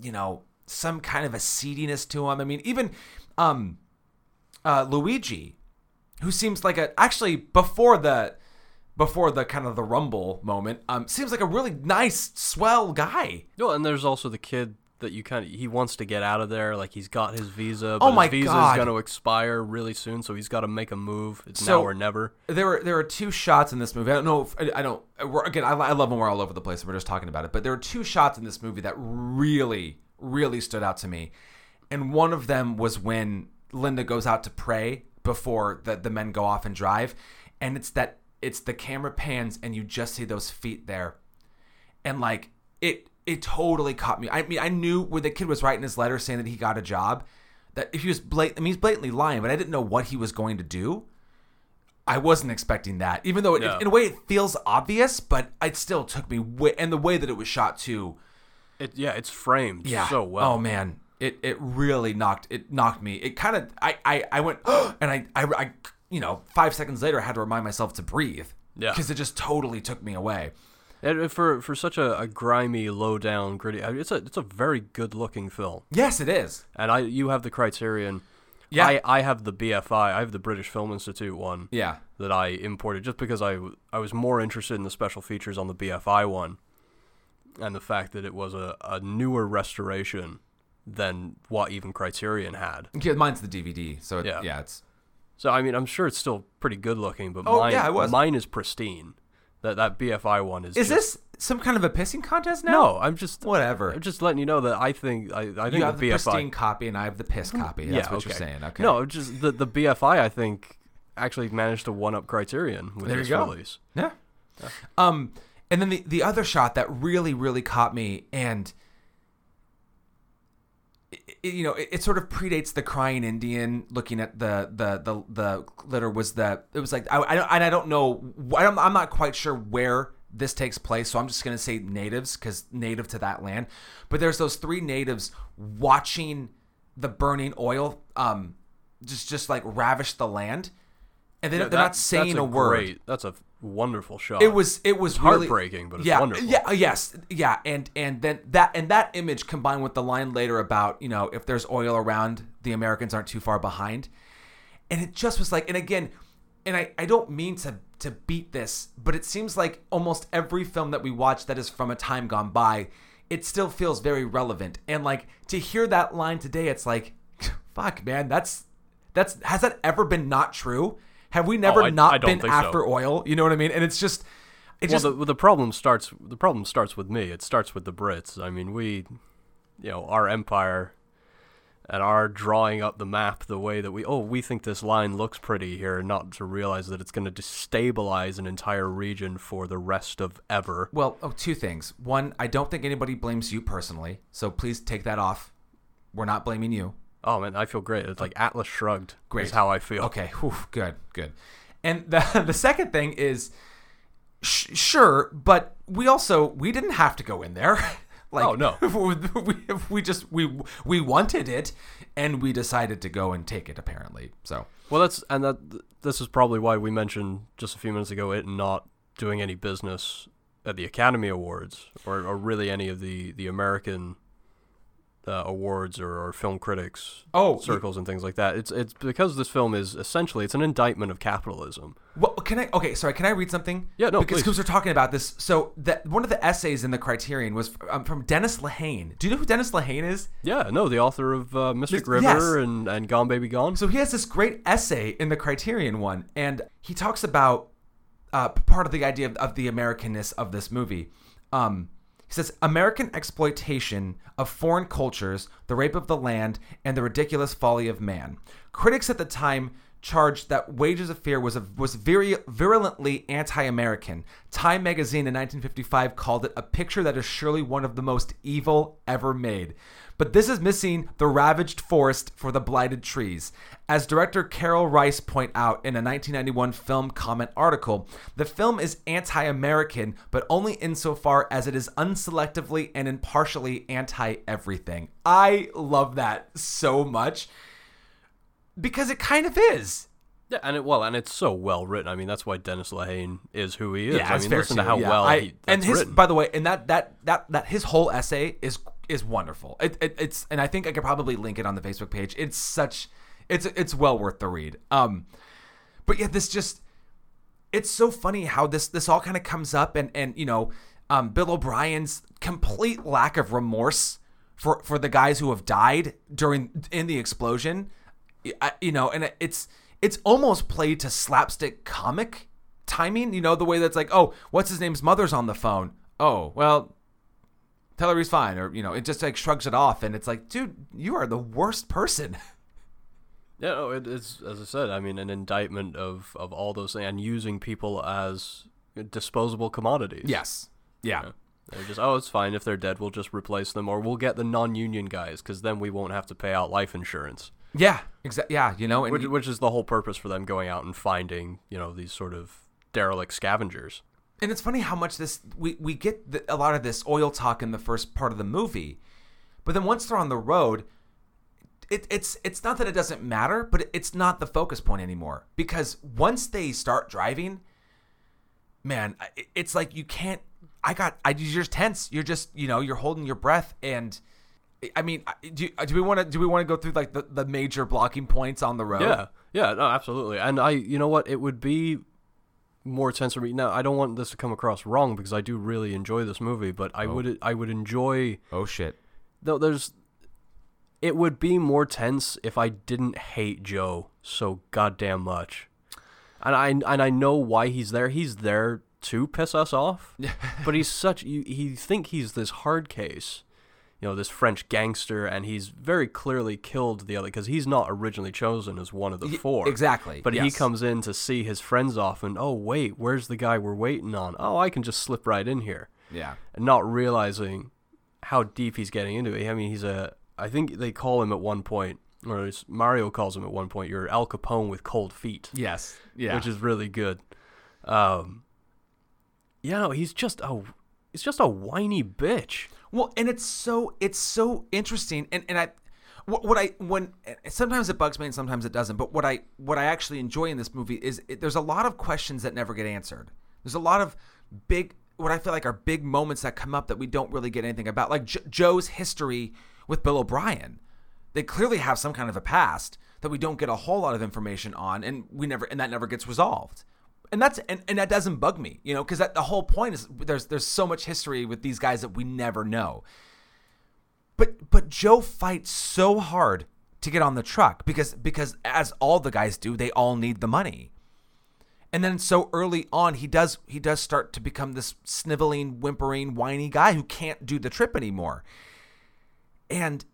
Speaker 3: you know some kind of a seediness to them. I mean, even um, uh, Luigi, who seems like a actually before the before the kind of the rumble moment, um, seems like a really nice, swell guy.
Speaker 4: No, and there's also the kid that you kind of he wants to get out of there. Like he's got his visa, but
Speaker 3: Oh my
Speaker 4: his visa
Speaker 3: God.
Speaker 4: is going to expire really soon, so he's got to make a move. It's
Speaker 3: So-
Speaker 4: now or never.
Speaker 3: there were there are two shots in this movie. I don't know. If, I, I don't. We're, again, I, I love when we're all over the place. and We're just talking about it, but there were two shots in this movie that really, really stood out to me, and one of them was when Linda goes out to pray before the the men go off and drive, and it's that it's the camera pans and you just see those feet there, and like it it totally caught me. I mean, I knew when the kid was writing his letter saying that he got a job, that if he was blat- I mean, he's blatantly lying, but I didn't know what he was going to do. I wasn't expecting that, even though it,
Speaker 4: No.
Speaker 3: in a way it feels obvious, but it still took me. Way, and the way that it was shot too,
Speaker 4: It yeah, it's framed
Speaker 3: yeah.
Speaker 4: so well.
Speaker 3: Oh man, it it really knocked it knocked me. It kind of I I I went [gasps] and I, I I you know five seconds later I had to remind myself to breathe.
Speaker 4: Yeah.
Speaker 3: because it just totally took me away.
Speaker 4: And for for such a, a grimy, low down, gritty, I mean, it's a it's a very good looking film.
Speaker 3: Yes, it is.
Speaker 4: And I you have the Criterion.
Speaker 3: Yeah.
Speaker 4: I, I have the BFI. I have the British Film Institute one.
Speaker 3: Yeah.
Speaker 4: that I imported just because I I was more interested in the special features on the BFI one and the fact that it was a, a newer restoration than what even Criterion had.
Speaker 3: Yeah, mine's the DVD, so it,
Speaker 4: Yeah.
Speaker 3: yeah, it's
Speaker 4: So I mean, I'm sure it's still pretty good looking, but
Speaker 3: Oh,
Speaker 4: mine
Speaker 3: yeah, it was.
Speaker 4: mine is pristine. That that BFI one is
Speaker 3: Is
Speaker 4: just-
Speaker 3: this some kind of a pissing contest now?
Speaker 4: No, I'm just
Speaker 3: Whatever.
Speaker 4: I'm just letting you know that I think I, I think
Speaker 3: you have
Speaker 4: the
Speaker 3: the
Speaker 4: BFI
Speaker 3: pristine copy and I have the piss copy. That's
Speaker 4: yeah,
Speaker 3: what you're saying. Okay.
Speaker 4: No, just the the BFI I think actually managed to one up Criterion with
Speaker 3: There
Speaker 4: this release.
Speaker 3: Yeah. Um, and then the the other shot that really really caught me, and you know, it, it sort of predates the crying Indian. Looking at the the the the litter was the it was like I I don't and I don't know I don't, I'm not quite sure where this takes place, so I'm just gonna say natives because native to that land. But there's those three natives watching the burning oil, um, just just like ravish the land, and they,
Speaker 4: Yeah,
Speaker 3: they're
Speaker 4: that-
Speaker 3: not saying
Speaker 4: that's
Speaker 3: a, word.
Speaker 4: Great, that's a wonderful shot.
Speaker 3: It was it was really-
Speaker 4: heartbreaking, but it's
Speaker 3: yeah,
Speaker 4: wonderful.
Speaker 3: Yeah, uh, yes, yeah, and and then that and that image combined with the line later about you know if there's oil around, the Americans aren't too far behind, and it just was like, and again, and I I don't mean to to beat this, but it seems like almost every film that we watch that is from a time gone by, it still feels very relevant, and like to hear that line today, it's like, [laughs] fuck, man, that's that's has that ever been not true? Have we oh, never
Speaker 4: Oh, I-
Speaker 3: not
Speaker 4: I
Speaker 3: been
Speaker 4: think so.
Speaker 3: after oil? You know what I mean? And it's just, it
Speaker 4: well,
Speaker 3: just
Speaker 4: the, the problem starts. The problem starts with me. It starts with the Brits. I mean, we, you know, our empire, and our drawing up the map the way that we. Oh, we think this line looks pretty here, not to realize that it's going to destabilize an entire region for the rest of ever.
Speaker 3: Well, oh, two things. One, I don't think anybody blames you personally, so please take that off. We're not blaming you.
Speaker 4: Oh man, I feel great. It's like oh. Atlas shrugged.
Speaker 3: Great.
Speaker 4: Is how I feel.
Speaker 3: Okay, whew, good, good. And the [laughs] the second thing is, sh- sure, but we also we didn't have to go in there. [laughs] like,
Speaker 4: Oh, no. [laughs]
Speaker 3: we, we, we just we we wanted it, and we decided to go and take it. Apparently, so
Speaker 4: Well, that's and that. This is probably why we mentioned just a few minutes ago it not doing any business at the Academy Awards or, or really any of the the American uh, awards or, or film critics
Speaker 3: Oh,
Speaker 4: circles and things like that. It's it's because this film is essentially it's an indictment of capitalism.
Speaker 3: Well, can I? Okay, sorry. Can I read something?
Speaker 4: Yeah, no,
Speaker 3: Because because we're talking about this. So that one of the essays in the Criterion was um, from Dennis Lehane. Do you know who Dennis Lehane is?
Speaker 4: Yeah, no, the author of uh, Mystic River
Speaker 3: yes.
Speaker 4: and, and Gone Baby Gone.
Speaker 3: So he has this great essay in the Criterion one, and he talks about uh, part of the idea of, of the Americanness of this movie. Um, he says American exploitation of foreign cultures, the rape of the land, and the ridiculous folly of man. Critics at the time charged that Wages of Fear was a, was very virulently anti-American. Time magazine in 1955 called it a picture that is surely one of the most evil ever made. But this is missing the ravaged forest for the blighted trees. As director Carol Rice point out in a 1991 film comment article, the film is anti-American, but only insofar as it is unselectively and impartially anti-everything. I love that so much because it kind of is.
Speaker 4: Yeah, and it well, and it's so well written. I mean, that's why Dennis Lehane is who he is.
Speaker 3: Yeah,
Speaker 4: I mean, listen to how
Speaker 3: yeah.
Speaker 4: well
Speaker 3: I-
Speaker 4: he,
Speaker 3: and his
Speaker 4: written.
Speaker 3: by the way, and that that that that his whole essay is is wonderful. It, it, it's and I think I could probably link it on the Facebook page. It's such it's it's well worth the read. Um, but yeah, this just it's so funny how this this all kind of comes up and and you know um, Bill O'Brien's complete lack of remorse for for the guys who have died during in the explosion, I, you know, and it's it's almost played to slapstick comic timing. You know, the way that's like, oh, what's his name's mother's on the phone. Oh, well, tell her he's fine, or you know, it just like shrugs it off, and it's like, dude, you are the worst person. [laughs]
Speaker 4: Yeah, no, it, it's as I said. I mean, an indictment of of all those things and using people as disposable commodities.
Speaker 3: yes. Yeah.
Speaker 4: They're just, oh, it's fine if they're dead. We'll just replace them, or we'll get the non-union guys, because then we won't have to pay out life insurance.
Speaker 3: Yeah. Exactly. Yeah. You know, and
Speaker 4: Which, which is the whole purpose for them going out and finding, you know, these sort of derelict scavengers.
Speaker 3: And it's funny how much this we we get the, a lot of this oil talk in the first part of the movie, but then once they're on the road, it, it's it's not that it doesn't matter, but it's not the focus point anymore because once they start driving, man, it- it's like you can't. I got. I you're just tense. You're just you know you're holding your breath and. I mean, do, do we want to do we want to go through like the, the major blocking points on the road?
Speaker 4: Yeah, yeah, no, absolutely. And I, you know what, it would be more tense for me. Now, I don't want this to come across wrong because I do really enjoy this movie, but I oh. would, I would enjoy
Speaker 3: Oh shit.
Speaker 4: though. There's, it would be more tense if I didn't hate Joe so goddamn much, and I, and I know why he's there. He's there to piss us off, [laughs] but he's such. You, you think he's this hard case you know, this French gangster, and he's very clearly killed the other because he's not originally chosen as one of the four.
Speaker 3: exactly,
Speaker 4: But he comes in to see his friends off, and oh wait, where's the guy we're waiting on? Oh, I can just slip right in here,
Speaker 3: Yeah.
Speaker 4: and not realizing how deep he's getting into it. I mean, he's a. I think they call him at one point, or Mario calls him at one point. You're Al Capone with cold feet
Speaker 3: Yes. Yeah.
Speaker 4: which is really good. Um, you know, he's just a he's just a whiny bitch.
Speaker 3: Well, and it's so it's so interesting, and and I, what, what I when sometimes it bugs me and sometimes it doesn't. But what I what I actually enjoy in this movie is it, there's a lot of questions that never get answered. There's a lot of big what I feel like are big moments that come up that we don't really get anything about, like jo- Joe's history with Bill O'Brien. They clearly have some kind of a past that we don't get a whole lot of information on, and we never and that never gets resolved and that's and, and that doesn't bug me you know because the whole point is there's there's so much history with these guys that we never know. But but joe fights so hard to get on the truck because because as all the guys do they all need the money. And then so early on he does he does start to become this sniveling whimpering whiny guy who can't do the trip anymore. And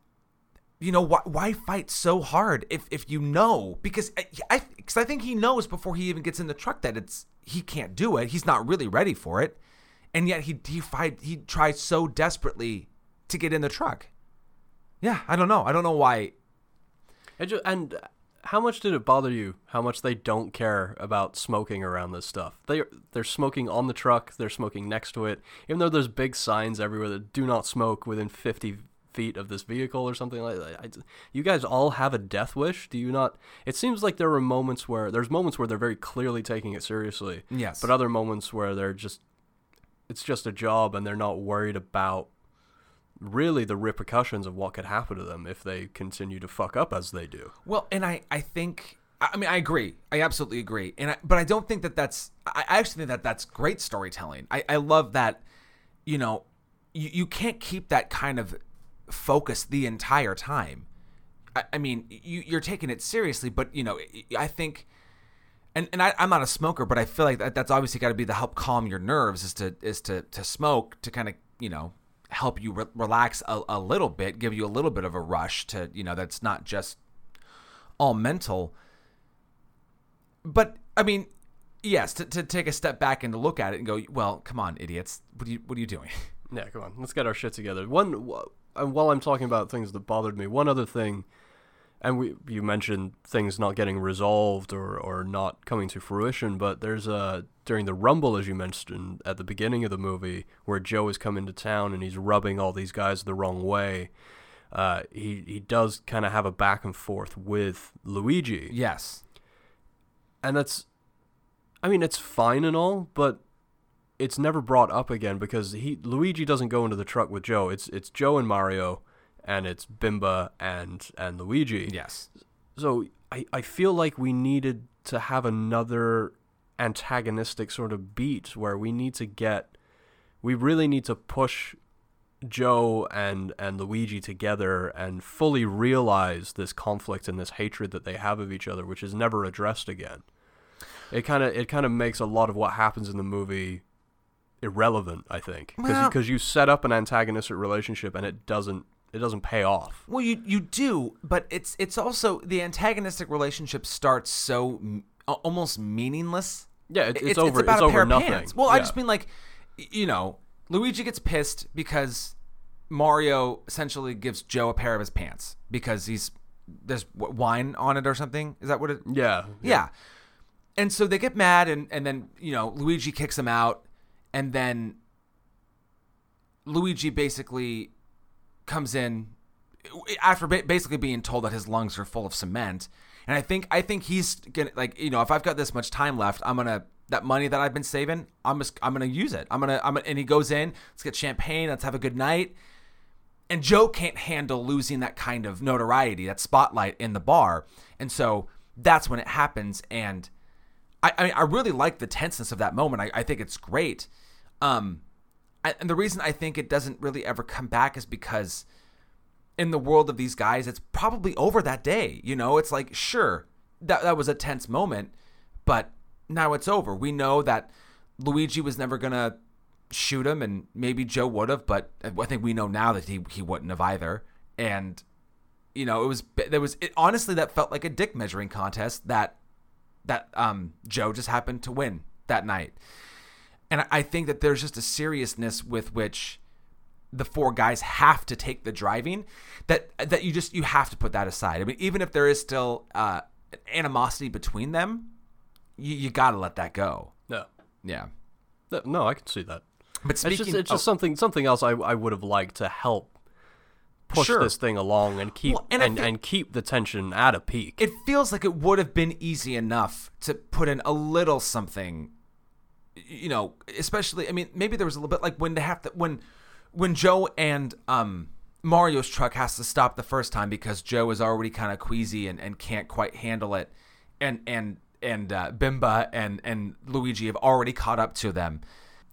Speaker 3: you know why, why fight so hard if if you know? Because I, I cause I think he knows before he even gets in the truck that it's he can't do it he's not really ready for it and yet he he fight he tries so desperately to get in the truck yeah I don't know I don't know why
Speaker 4: And, ju- and how much did it bother you? How much they don't care about smoking around this stuff? They they're smoking on the truck. They're smoking next to it. Even though there's big signs everywhere that do not smoke within 50 feet of this vehicle or something like that. I, you guys all have a death wish, do you not? It seems like there are moments where there's moments where they're very clearly taking it seriously.
Speaker 3: Yes.
Speaker 4: But other moments where they're just it's just a job and they're not worried about really the repercussions of what could happen to them if they continue to fuck up as they do.
Speaker 3: Well, and I, I think, I mean, I agree. I absolutely agree. And I, but I don't think that that's, I I actually think that that's great storytelling. I, I love that, you know, you, you can't keep that kind of focus the entire time. I, I mean, you, you're taking it seriously, but you know, I think, and, and I, I'm not a smoker, but I feel like that, that's obviously got to be the help calm your nerves is to, is to, to smoke to kind of, you know, help you re- relax a, a little bit, give you a little bit of a rush to, you know, that's not just all mental. but I mean, yes, to, to take a step back and to look at it and go, well, come on, idiots, what are you what are you doing? [laughs]
Speaker 4: Yeah, come on, let's get our shit together. One, while I'm talking about things that bothered me, one other thing, and we you mentioned things not getting resolved or or not coming to fruition, but there's a during the rumble, as you mentioned at the beginning of the movie, where Joe is coming to town and he's rubbing all these guys the wrong way. Uh, he he does kind of have a back and forth with Luigi,
Speaker 3: Yes.
Speaker 4: and that's, I mean, it's fine and all, but it's never brought up again because he Luigi doesn't go into the truck with Joe. It's it's Joe and Mario, and it's Bimba and and Luigi.
Speaker 3: Yes.
Speaker 4: So I I feel like we needed to have another antagonistic sort of beat where we need to get, we really need to push Joe and and Luigi together and fully realize this conflict and this hatred that they have of each other, which is never addressed again. It kind of it kind of makes a lot of what happens in the movie irrelevant, I think, because
Speaker 3: Well-
Speaker 4: you set up an antagonistic relationship and it doesn't it doesn't pay off.
Speaker 3: Well, you you do, but it's it's also the antagonistic relationship starts so m- almost meaningless.
Speaker 4: Yeah, it's, it's,
Speaker 3: it's,
Speaker 4: over.
Speaker 3: about
Speaker 4: it's
Speaker 3: a
Speaker 4: over
Speaker 3: pair of
Speaker 4: nothing.
Speaker 3: pants. Well, I just mean like, you know, Luigi gets pissed because Mario essentially gives Joe a pair of his pants because he's there's wine on it or something. Is that what it?
Speaker 4: yeah,
Speaker 3: Yeah. And so they get mad, and, and then, you know, Luigi kicks him out, and then Luigi basically comes in after basically being told that his lungs are full of cement. And I think I think he's gonna like you know if I've got this much time left, I'm gonna that money that I've been saving, I'm just I'm gonna use it. I'm gonna I'm gonna, and he goes in, let's get champagne, let's have a good night. And Joe can't handle losing that kind of notoriety, that spotlight in the bar. And so that's when it happens. And I, I mean, I really like the tenseness of that moment. I, I think it's great. Um, and the reason I think it doesn't really ever come back is because in the world of these guys, it's probably over that day. You know, it's like, sure, that, that was a tense moment, but now it's over. We know that Luigi was never going to shoot him, and maybe Joe would have, but I think we know now that he, he wouldn't have either. And, you know, it was, there was, it, honestly, that felt like a dick measuring contest that, that um, Joe just happened to win that night. And I- think that there's just a seriousness with which the four guys have to take the driving that that you just you have to put that aside. I mean, even if there is still uh, animosity between them, you, you got to let that go.
Speaker 4: No,
Speaker 3: Yeah.
Speaker 4: no, no, I can see that.
Speaker 3: But
Speaker 4: It's
Speaker 3: speaking,
Speaker 4: just it's just
Speaker 3: oh,
Speaker 4: something something else I I would have liked to help push
Speaker 3: Sure.
Speaker 4: this thing along and keep
Speaker 3: Well, and
Speaker 4: and, and, keep the tension at a peak.
Speaker 3: it feels like it would have been easy enough to put in a little something you know especially i mean maybe there was a little bit like when they have to when when joe and um mario's truck has to stop the first time because joe is already kind of queasy and, and can't quite handle it and and and uh, bimba and and luigi have already caught up to them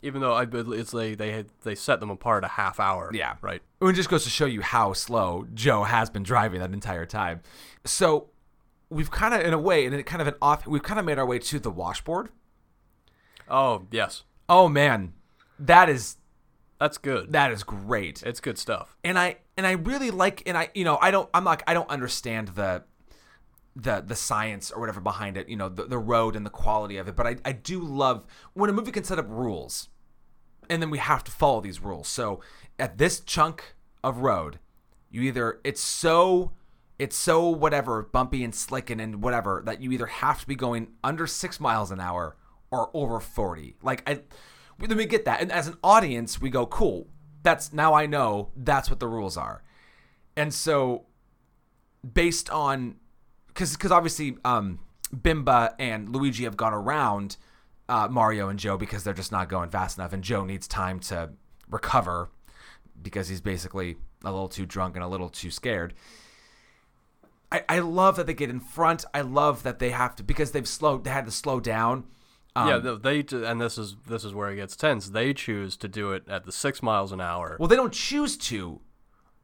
Speaker 4: Even though I it's like they had, they set them apart a half hour.
Speaker 3: Yeah.
Speaker 4: right.
Speaker 3: It just goes to show you how slow Joe has been driving that entire time. So we've kind of, in a way, and in kind of an off, we've kind of made our way to the washboard.
Speaker 4: Oh yes,
Speaker 3: Oh man, that is
Speaker 4: that's good.
Speaker 3: that is great.
Speaker 4: it's good stuff.
Speaker 3: And I and I really like, and I you know I don't I'm like I don't understand the the the science or whatever behind it, you know, the, the road and the quality of it. But I, I do love when a movie can set up rules and then we have to follow these rules. So at this chunk of road, you either it's so it's so whatever bumpy and slick and, and whatever that you either have to be going under six miles an hour or over forty. Like I then we get that. And as an audience, we go, cool. That's now I know that's what the rules are. And so based on because because obviously um, Bimba and Luigi have gone around uh, Mario and Joe because they're just not going fast enough, and Joe needs time to recover because he's basically a little too drunk and a little too scared. I, I love that they get in front. I love that they have to because they've slowed. They had to slow down. Um,
Speaker 4: yeah, they and this is this is where it gets tense. They choose to do it at the six miles an hour.
Speaker 3: Well, they don't choose to,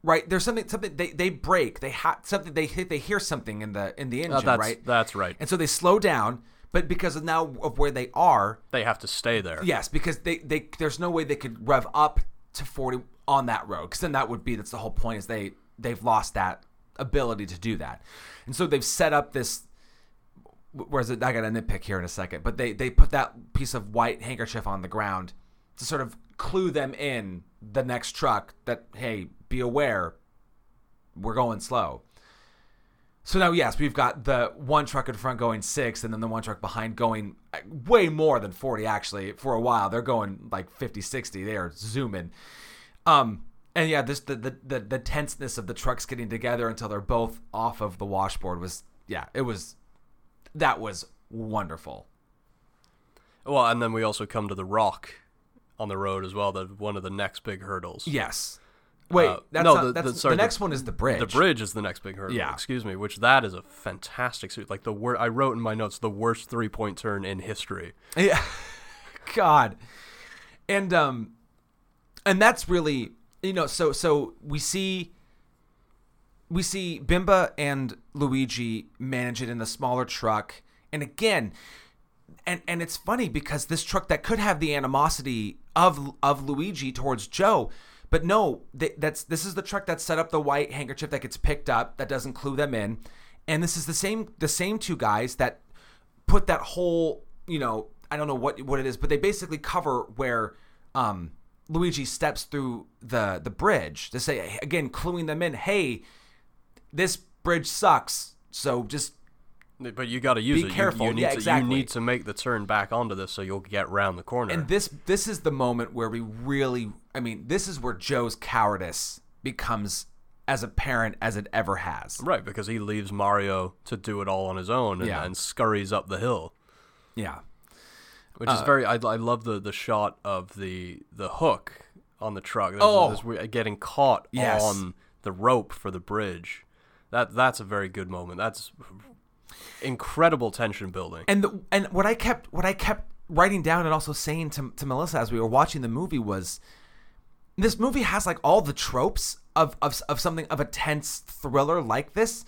Speaker 3: right? There's something something they, they break. They ha- something they hit. They hear something in the in the engine,
Speaker 4: Uh, that's
Speaker 3: right?
Speaker 4: that's right.
Speaker 3: And so they slow down. But because of now of where they are,
Speaker 4: They have to stay there.
Speaker 3: yes, because they, they there's no way they could rev up to 40 on that road because then that would be that's the whole point is they they've lost that ability to do that, and so they've set up this whereas I got a nitpick here in a second, but they they put that piece of white handkerchief on the ground to sort of clue them in the next truck that hey, be aware, we're going slow. So now, yes, we've got the one truck in front going six, and then the one truck behind going uh, way more than 40, actually. For a while, they're going like 50, 60. They are zooming. Um, and yeah, this the, the, the, the tenseness of the trucks getting together until they're both off of the washboard was, yeah, it was, that was wonderful.
Speaker 4: Well, and then we also come to the rock on the road as well. That one of the next big hurdles.
Speaker 3: Yes. Wait,
Speaker 4: Uh,
Speaker 3: that's
Speaker 4: no,
Speaker 3: not,
Speaker 4: the-
Speaker 3: that's,
Speaker 4: the- sorry,
Speaker 3: the
Speaker 4: the-
Speaker 3: next one is the bridge.
Speaker 4: The bridge is the next big hurdle.
Speaker 3: Yeah.
Speaker 4: Excuse me. Which that is a fantastic suit. Like the word I wrote in my notes the worst three point turn in history. [laughs]
Speaker 3: Yeah. God. And um and that's really you know, so so we see we see Bimba and Luigi manage it in the smaller truck. And again, and and it's funny because this truck that could have the animosity of of Luigi towards Joe, but no, they, that's this is the truck that set up the white handkerchief that gets picked up that doesn't clue them in, and this is the same the same two guys that put that whole you know I don't know what what it is, but they basically cover where um, Luigi steps through the the bridge to say again, cluing them in. Hey, this bridge sucks, so just
Speaker 4: But you got to use
Speaker 3: Be
Speaker 4: it. You-
Speaker 3: careful.
Speaker 4: You, need
Speaker 3: Yeah,
Speaker 4: to,
Speaker 3: exactly.
Speaker 4: You need to make the turn back onto this so you'll get round the corner.
Speaker 3: And this this is the moment where we really I mean, this is where Joe's cowardice becomes as apparent as it ever has.
Speaker 4: right, because he leaves Mario to do it all on his own and,
Speaker 3: Yeah.
Speaker 4: and scurries up the hill.
Speaker 3: Yeah.
Speaker 4: Which
Speaker 3: Uh,
Speaker 4: is very. I, I love the, the shot of the the hook on the truck. There's-
Speaker 3: Oh.
Speaker 4: there's getting caught
Speaker 3: Yes.
Speaker 4: on the rope for the bridge. That that's a very good moment. That's incredible tension building.
Speaker 3: And the, and what I kept what I kept writing down and also saying to to Melissa as we were watching the movie was this movie has like all the tropes of of of something of a tense thriller like this.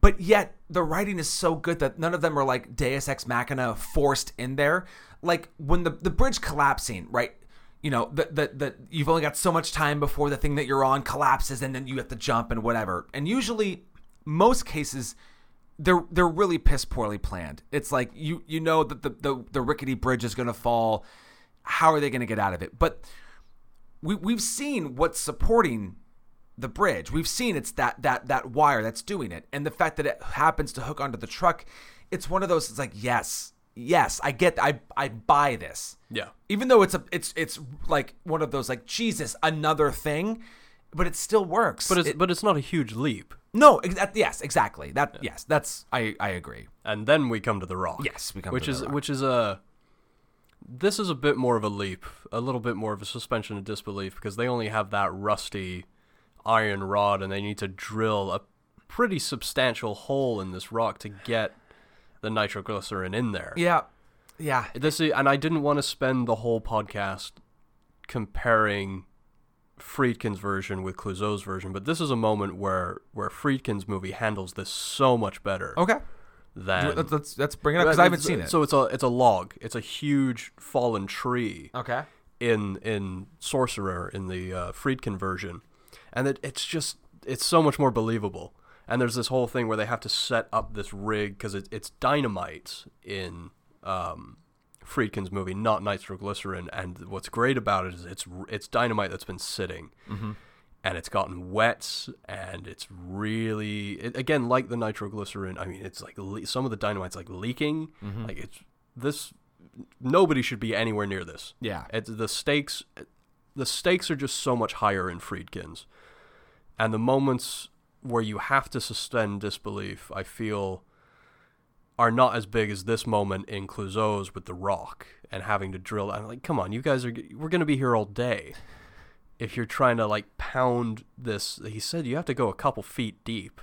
Speaker 3: But yet the writing is so good that none of them are like Deus Ex Machina forced in there. Like when the the bridge collapsing, right? You know, the, the the you've only got so much time before the thing that you're on collapses and then you have to jump and whatever. And usually most cases they're they're really piss poorly planned. It's like you you know that the the, the rickety bridge is going to fall. How are they going to get out of it? But we we've seen what's supporting the bridge. We've seen it's that that that wire that's doing it, and the fact that it happens to hook onto the truck. It's one of those. It's like yes, yes, I get. I I buy this.
Speaker 4: Yeah.
Speaker 3: Even though it's a it's it's like one of those like Jesus another thing, but it still works.
Speaker 4: But it's
Speaker 3: It-
Speaker 4: but it's not a huge leap.
Speaker 3: no, ex- yes, exactly. That yes, that's I I agree.
Speaker 4: And then we come to the rock.
Speaker 3: Yes, we come
Speaker 4: which
Speaker 3: to the
Speaker 4: is
Speaker 3: Rock.
Speaker 4: which is a this is a bit more of a leap, a little bit more of a suspension of disbelief because they only have that rusty iron rod and they need to drill a pretty substantial hole in this rock to get the nitroglycerin in there.
Speaker 3: Yeah, yeah.
Speaker 4: This is, and I didn't want to spend the whole podcast comparing Friedkin's version with Clouzot's version, but this is a moment where where Friedkin's movie handles this so much better
Speaker 3: Okay,
Speaker 4: than
Speaker 3: let's let's, let's bring it up because I haven't seen it.
Speaker 4: So it's a it's a log. It's a huge fallen tree
Speaker 3: okay.
Speaker 4: in in Sorcerer in the uh, Friedkin version, and it, it's just it's so much more believable. And there's this whole thing where they have to set up this rig because it, it's dynamite in um, Friedkin's movie, not nitroglycerin. And what's great about it is it's it's dynamite that's been sitting, and it's gotten wet, and it's really it, again like the nitroglycerin. I mean, it's like le- some of the dynamite's like leaking. Like it's this. Nobody should be anywhere near this.
Speaker 3: Yeah.
Speaker 4: It's the stakes the stakes are just so much higher in Friedkin's. And the moments where you have to suspend disbelief, I feel are not as big as this moment in Clouzot's with the rock and having to drill. I'm like, come on, you guys are we're gonna be here all day. If you're trying to like pound this, he said you have to go a couple feet deep,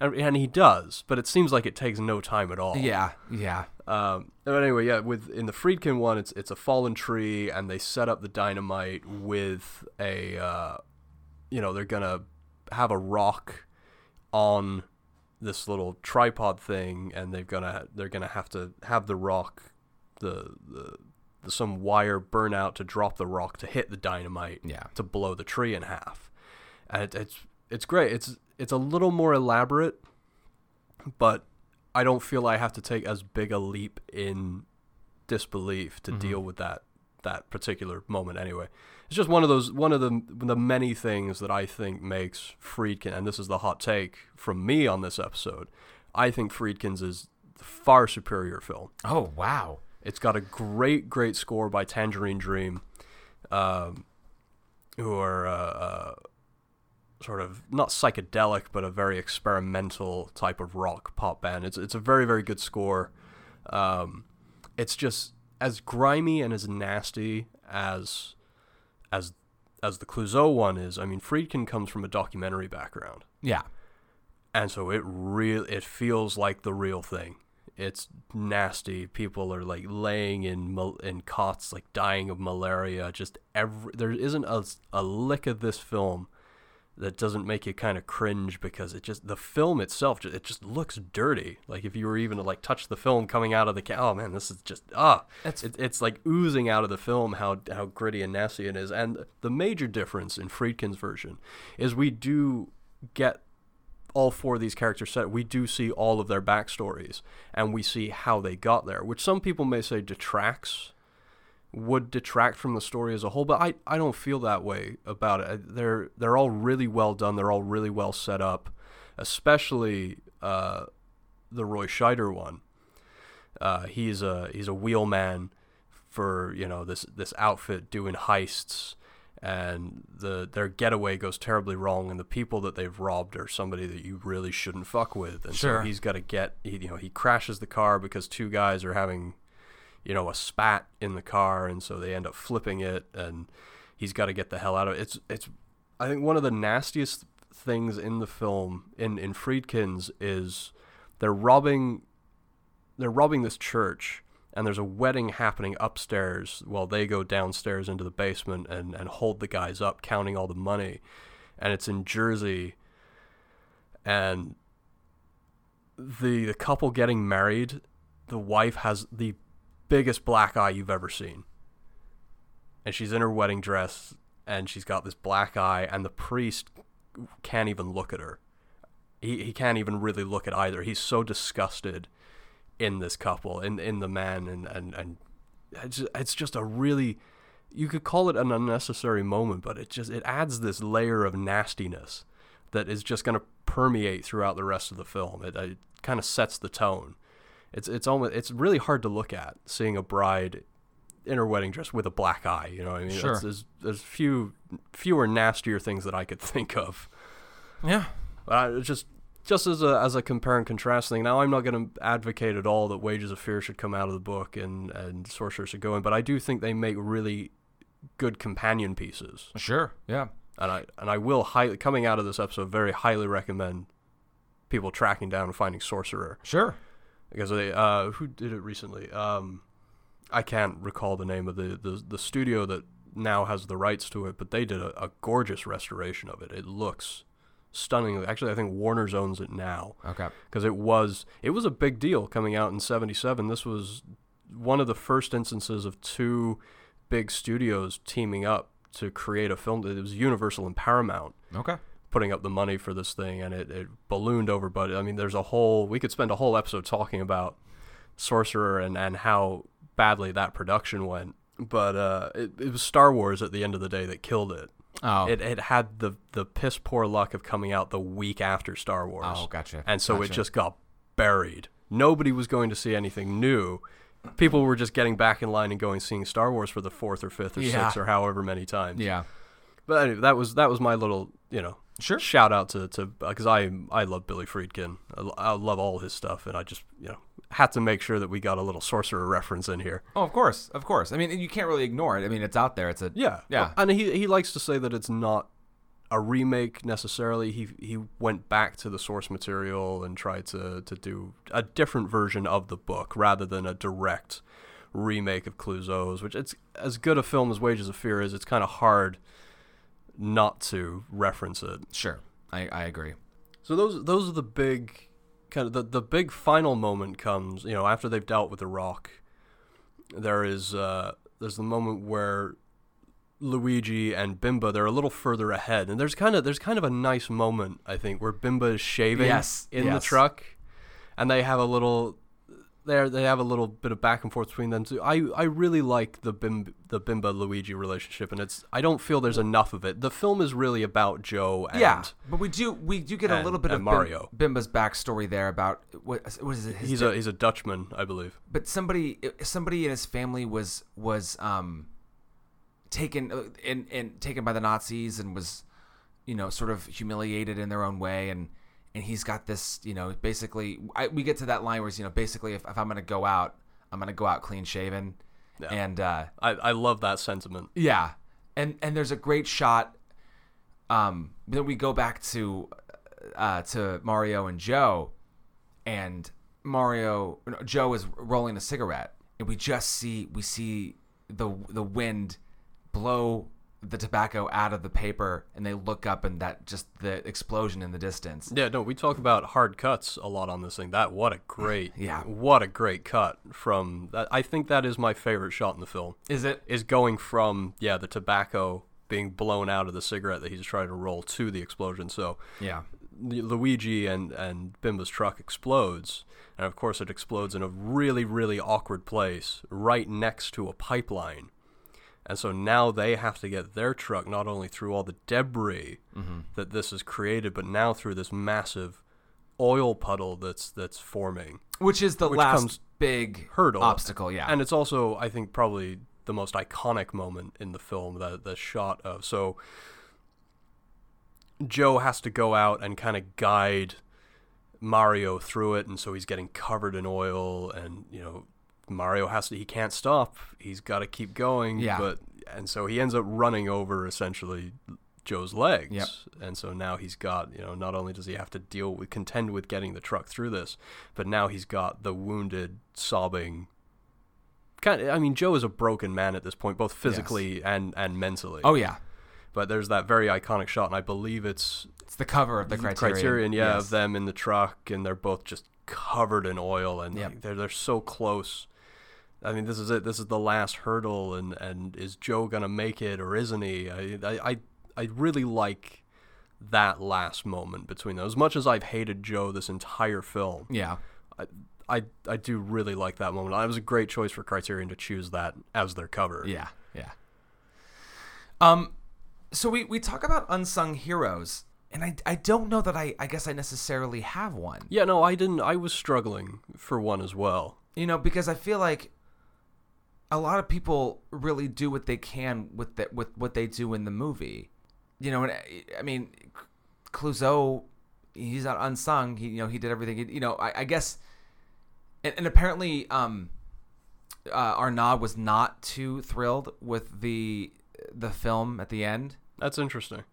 Speaker 4: and, and he does, but it seems like it takes no time at all.
Speaker 3: Yeah, yeah.
Speaker 4: Um, but anyway, yeah, with in the Friedkin one, it's it's a fallen tree, and they set up the dynamite with a, uh, you know, they're gonna have a rock on this little tripod thing, and they're gonna they're gonna have to have the rock, the the, the some wire burn out to drop the rock to hit the dynamite,
Speaker 3: Yeah.
Speaker 4: to blow the tree in half, and it, it's it's great. It's it's a little more elaborate, but I don't feel I have to take as big a leap in disbelief to mm-hmm. deal with that that particular moment anyway. It's just one of those one of the the many things that I think makes Friedkin and this is the hot take from me on this episode. I think Friedkin's is far superior film.
Speaker 3: Oh wow.
Speaker 4: It's got a great, great score by Tangerine Dream, um, who are uh, uh, sort of not psychedelic, but a very experimental type of rock pop band. It's it's a very, very good score. Um, it's just as grimy and as nasty as as as the Clouzot one is. I mean, Friedkin comes from a documentary background
Speaker 3: Yeah.
Speaker 4: and so it real it feels like the real thing. It's nasty. People are like laying in mal- in cots, like dying of malaria. Just every there isn't a, a lick of this film that doesn't make you kind of cringe because it just the film itself it just looks dirty. Like if you were even to like touch the film coming out of the ca- oh man, this is just ah,
Speaker 3: That's-
Speaker 4: it, it's like oozing out of the film how how gritty and nasty it is. And the major difference in Friedkin's version is we do get all four of these characters set, we do see all of their backstories and we see how they got there, which some people may say detracts, would detract from the story as a whole, but I, I don't feel that way about it. They're they're all really well done. They're all really well set up, especially uh, the Roy Scheider one. Uh, he's a he's a wheelman for you know this this outfit doing heists and the their getaway goes terribly wrong and the people that they've robbed are somebody that you really shouldn't fuck with and
Speaker 3: Sure.
Speaker 4: so he's got to get he, you know he crashes the car because two guys are having you know a spat in the car and so they end up flipping it and he's got to get the hell out of it. It's it's i think one of the nastiest things in the film in in Friedkin's is they're robbing they're robbing this church and there's a wedding happening upstairs while they go downstairs into the basement and, and hold the guys up counting all the money and it's in jersey. And the the couple getting married the wife has the biggest black eye you've ever seen. And she's in her wedding dress and she's got this black eye and the priest can't even look at her. He, he can't even really look at either. He's so disgusted in this couple in in the man and and and it's, it's just a really you could call it an unnecessary moment but it just it adds this layer of nastiness that is just going to permeate throughout the rest of the film. It, it kind of sets the tone it's it's almost it's really hard to look at seeing a bride in her wedding dress with a black eye you know what i mean
Speaker 3: Sure.
Speaker 4: There's there's few fewer nastier things that i could [laughs] think of
Speaker 3: Yeah.
Speaker 4: uh, just just as a as a compare and contrast thing. Now, I'm not going to advocate at all that Wages of Fear should come out of the book and and Sorcerer should go in, but I do think they make really good companion pieces,
Speaker 3: Sure. Yeah.
Speaker 4: and I and I will highly coming out of this episode very highly recommend people tracking down and finding Sorcerer
Speaker 3: Sure.
Speaker 4: Because they uh who did it recently um I can't recall the name of the the the studio that now has the rights to it, but they did a, a gorgeous restoration of it. It looks stunning. Actually, I think Warner's owns it now
Speaker 3: Okay.
Speaker 4: because it was it was a big deal coming out in 77 this was one of the first instances of two big studios teaming up to create a film it was universal and paramount
Speaker 3: Okay.
Speaker 4: Putting up the money for this thing and it, it ballooned over budget i mean there's a whole we could spend a whole episode talking about sorcerer and, and how badly that production went but uh, it, it was star wars at the end of the day that killed it
Speaker 3: Oh.
Speaker 4: it, it had the the piss poor luck of coming out the week after Star Wars.
Speaker 3: Oh, gotcha.
Speaker 4: And so it just got buried. Nobody was going to see anything new. People were just getting back in line and going seeing Star Wars for the fourth or fifth or
Speaker 3: Yeah.
Speaker 4: sixth or however many times.
Speaker 3: yeah.
Speaker 4: But anyway, that was that was my little you know
Speaker 3: Sure.
Speaker 4: shout out to to uh, because I I love Billy Friedkin. I, I love all his stuff, and I just you know had to make sure that we got a little sorcerer reference in here.
Speaker 3: Oh, of course, of course. I mean, you can't really ignore it. I mean, it's out there. It's a
Speaker 4: Yeah,
Speaker 3: yeah.
Speaker 4: And he he likes to say that it's not a remake necessarily. He he went back to the source material and tried to to do a different version of the book rather than a direct remake of Clouzot's. Which it's as good a film as Wages of Fear is. It's kind of hard not to reference it.
Speaker 3: Sure, I, I agree.
Speaker 4: So those those are the big kind of the the big final moment comes, you know, after they've dealt with the rock. There is uh there's the moment where Luigi and Bimba they're a little further ahead, and there's kind of there's kind of a nice moment I think where Bimba is shaving
Speaker 3: Yes,
Speaker 4: in the truck, and they have a little. There, they have a little bit of back and forth between them too. I, I really like the Bim, the Bimba Luigi relationship, and it's. I don't feel there's enough of it. The film is really about Joe and
Speaker 3: yeah, but we do we do get a little bit of
Speaker 4: Mario.
Speaker 3: Bim, Bimba's backstory there about what what is it?
Speaker 4: he's
Speaker 3: da-
Speaker 4: a he's a Dutchman, I believe.
Speaker 3: but somebody somebody in his family was was um taken uh, and and taken by the Nazis and was you know sort of humiliated in their own way and and he's got this you know basically I, we get to that line where he's you know basically if, if I'm gonna go out I'm gonna go out clean shaven
Speaker 4: Yeah.
Speaker 3: and uh
Speaker 4: I, I love that sentiment.
Speaker 3: yeah, and and there's a great shot. Um, then we go back to uh, to Mario and Joe, and Mario Joe is rolling a cigarette, and we just see we see the the wind blow the tobacco out of the paper, and they look up, and that just the explosion in the distance.
Speaker 4: Yeah, no, we talk about hard cuts a lot on this thing. That what a great, [sighs]
Speaker 3: Yeah.
Speaker 4: what a great cut from that. I think that is my favorite shot in the film.
Speaker 3: Is it?
Speaker 4: Is going from yeah the tobacco being blown out of the cigarette that he's trying to roll to the explosion. So
Speaker 3: Yeah.
Speaker 4: Luigi and and Bimba's truck explodes, and of course it explodes in a really really awkward place right next to a pipeline. And so now they have to get their truck not only through all the debris mm-hmm. that this has created, but now through this massive oil puddle that's that's forming.
Speaker 3: Which is the
Speaker 4: Which
Speaker 3: last big
Speaker 4: hurdle
Speaker 3: obstacle. Yeah.
Speaker 4: and it's also I think probably the most iconic moment in the film the the shot of so Joe has to go out and kind of guide Mario through it and so he's getting covered in oil and you know Mario has to he can't stop he's got to keep going
Speaker 3: Yeah.
Speaker 4: but and so he ends up running over essentially Joe's legs
Speaker 3: Yep.
Speaker 4: and so now he's got you know not only does he have to deal with contend with getting the truck through this but now he's got the wounded sobbing kind of, I mean Joe is a broken man at this point both physically and and mentally
Speaker 3: oh yeah.
Speaker 4: but there's that very iconic shot and I believe it's
Speaker 3: It's the cover of the Criterion.
Speaker 4: yeah,
Speaker 3: Yes.
Speaker 4: of them in the truck, and they're both just covered in oil, and
Speaker 3: Yep.
Speaker 4: like, they're they're so close. I mean, this is it. This is the last hurdle, and and is Joe gonna make it or isn't he? I I I, really like that last moment between them. As much as I've hated Joe this entire film,
Speaker 3: Yeah.
Speaker 4: I I, I do really like that moment. It was a great choice for Criterion to choose that as their cover.
Speaker 3: Yeah, yeah. Um, so we we talk about unsung heroes, and I I don't know that I I guess I necessarily have one.
Speaker 4: Yeah, no, I didn't. I was struggling for one as well.
Speaker 3: You know, because I feel like a lot of people really do what they can with that with what they do in the movie. You know, and I, I mean, Clouzot, he's not unsung. He you know he did everything. He, you know, I, I guess, and, and apparently, um, uh, Arnaud was not too thrilled with the the film at the end.
Speaker 4: That's interesting.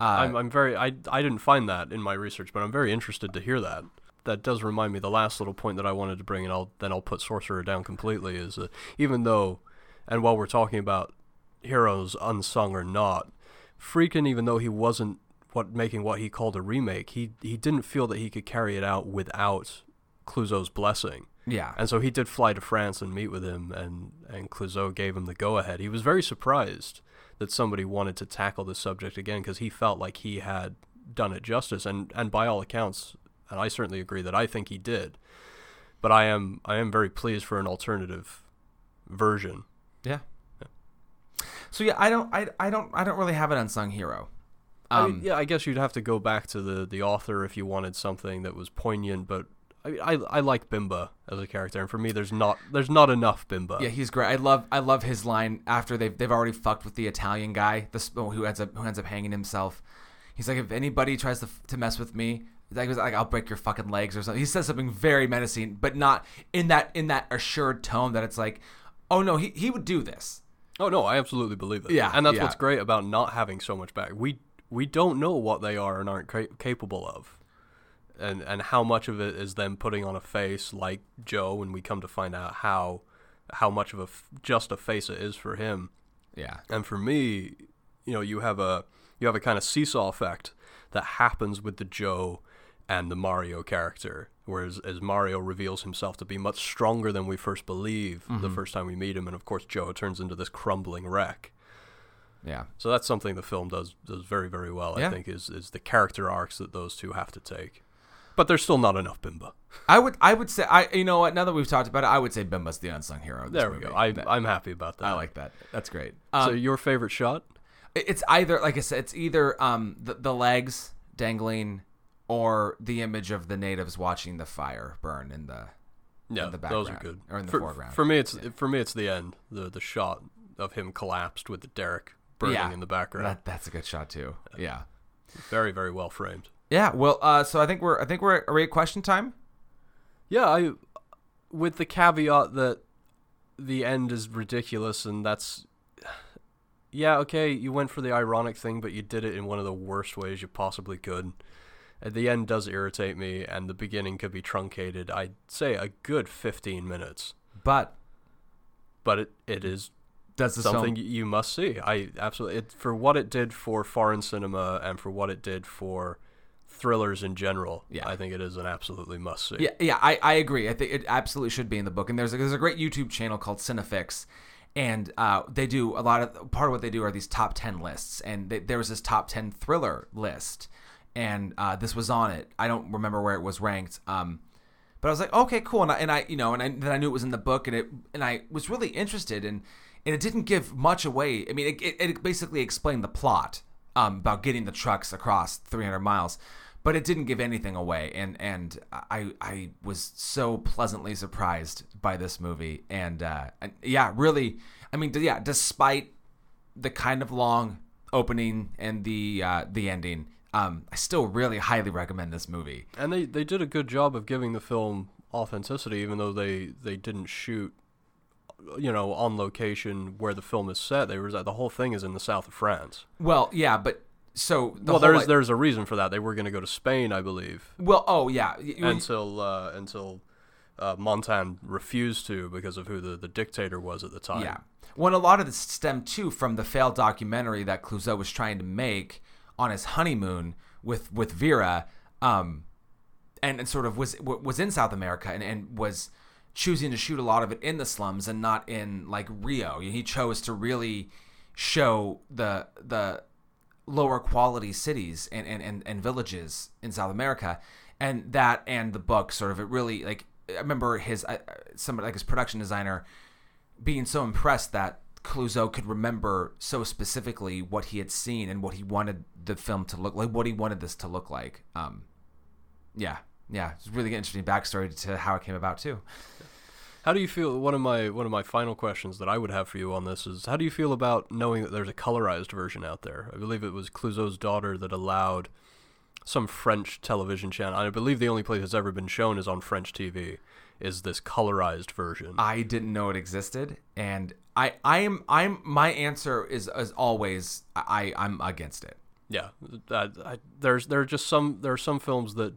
Speaker 3: Uh,
Speaker 4: I'm, I'm very I, I didn't find that in my research, but I'm very interested to hear that. That does remind me the last little point that I wanted to bring, and I'll then I'll put Sorcerer down completely. Is uh, even though, and while we're talking about heroes unsung or not, Friedkin, even though he wasn't what making what he called a remake, he he didn't feel that he could carry it out without Clouzot's blessing.
Speaker 3: yeah,
Speaker 4: And so he did fly to France and meet with him, and, and Clouzot gave him the go ahead. He was very surprised that somebody wanted to tackle this subject again because he felt like he had done it justice. And, and by all accounts, and I certainly agree that I think he did. But I am I am very pleased for an alternative version.
Speaker 3: yeah. So yeah, I don't I, I don't I don't really have an unsung hero.
Speaker 4: I
Speaker 3: Um,
Speaker 4: mean, yeah, I guess you'd have to go back to the, the author if you wanted something that was poignant. But I, I I like Bimba as a character, and for me, there's not there's not enough Bimba.
Speaker 3: Yeah, he's great. I love I love his line after they've they've already fucked with the Italian guy, the who ends up who ends up hanging himself. He's like, if anybody tries to to mess with me, like, he's like I'll break your fucking legs or something. He says something very menacing, but not in that in that assured tone that it's like, oh no, he he would do this.
Speaker 4: Oh no, I absolutely believe it.
Speaker 3: Yeah,
Speaker 4: and that's
Speaker 3: yeah.
Speaker 4: what's great about not having so much back. We we don't know what they are and aren't ca- capable of, and and how much of it is them putting on a face like Joe, and we come to find out how how much of a f- just a face it is for him.
Speaker 3: Yeah,
Speaker 4: And for me, you know, you have a you have a kind of seesaw effect that happens with the Joe and the Mario character. Whereas as Mario reveals himself to be much stronger than we first believe the first time we meet him, and of course Joe turns into this crumbling wreck.
Speaker 3: yeah.
Speaker 4: So that's something the film does does very very well.
Speaker 3: Yeah.
Speaker 4: I think is is the character arcs that those two have to take. But there's still not enough Bimba.
Speaker 3: I would I would say I you know what now that we've talked about it I would say Bimba's the unsung hero.
Speaker 4: There we
Speaker 3: movie.
Speaker 4: go. I,
Speaker 3: That-
Speaker 4: I'm happy about that.
Speaker 3: I like that. That's great.
Speaker 4: So
Speaker 3: Um,
Speaker 4: your favorite shot?
Speaker 3: it's either like I said it's either um the, the legs dangling or the image of the natives watching the fire burn in the
Speaker 4: Yeah,
Speaker 3: the
Speaker 4: those are good.
Speaker 3: or in the
Speaker 4: for,
Speaker 3: foreground.
Speaker 4: For me, it's for me it's the end, the the shot of him collapsed with the derrick burning
Speaker 3: yeah
Speaker 4: in the background.
Speaker 3: That, that's a good shot too. Yeah.
Speaker 4: Very very well framed.
Speaker 3: Yeah. Well, uh, so I think we're I think we're are we at question time.
Speaker 4: Yeah, I with the caveat that the end is ridiculous and that's yeah, okay, you went for the ironic thing, but you did it in one of the worst ways you possibly could. At the end does irritate me and the beginning could be truncated. I'd say a good 15 minutes.
Speaker 3: But
Speaker 4: But it, it is
Speaker 3: that's the
Speaker 4: something
Speaker 3: film
Speaker 4: you must see. I absolutely it, for what it did for foreign cinema and for what it did for thrillers in general.
Speaker 3: Yeah.
Speaker 4: I think it is an absolutely must see.
Speaker 3: Yeah, yeah, I, I agree. I think it absolutely should be in the book. And there's a, there's a great YouTube channel called Cinefix, and uh, they do a lot of part of what they do are these top ten lists. And they, there was this top ten thriller list, and uh, this was on it. I don't remember where it was ranked. Um, but I was like, okay, cool. And I, and I you know, and I, then I knew it was in the book, and it and I was really interested, and and it didn't give much away. I mean, it, it, it basically explained the plot um, about getting the trucks across 300 miles, but it didn't give anything away. And and I I was so pleasantly surprised by this movie, and, uh, and yeah, really, I mean, yeah, despite the kind of long opening and the uh, the ending. Um, I still really highly recommend this movie.
Speaker 4: And they, they did a good job of giving the film authenticity, even though they, they didn't shoot, you know, on location where the film is set. They were the whole thing is in the south of France.
Speaker 3: Well, yeah, but so the
Speaker 4: well, there's there's a reason for that. They were going to go to Spain, I believe,
Speaker 3: well, oh yeah,
Speaker 4: until uh, until uh, Montand refused to because of who the, the dictator was at the time.
Speaker 3: Yeah. When a lot of this stemmed too from the failed documentary that Clouzot was trying to make on his honeymoon with with Vera, um, and, and sort of was was in South America and, and was choosing to shoot a lot of it in the slums and not in like Rio. He chose to really show the the lower quality cities and, and, and, and villages in South America. And that and the book sort of it really like I remember his uh, somebody like his production designer being so impressed that Clouzot could remember so specifically what he had seen and what he wanted the film to look like, what he wanted this to look like. Um, yeah, yeah, it's really interesting backstory to how it came about too.
Speaker 4: How do you feel? One of my one of my final questions that I would have for you on this is: How do you feel about knowing that there's a colorized version out there? I believe it was Clouzot's daughter that allowed some French television channel. I believe the only place it's ever been shown is on French TV. Is this colorized version?
Speaker 3: I didn't know it existed, and I, I am, I'm. My answer is as always, I, I'm against it.
Speaker 4: Yeah, I, there's there are just some there are some films that.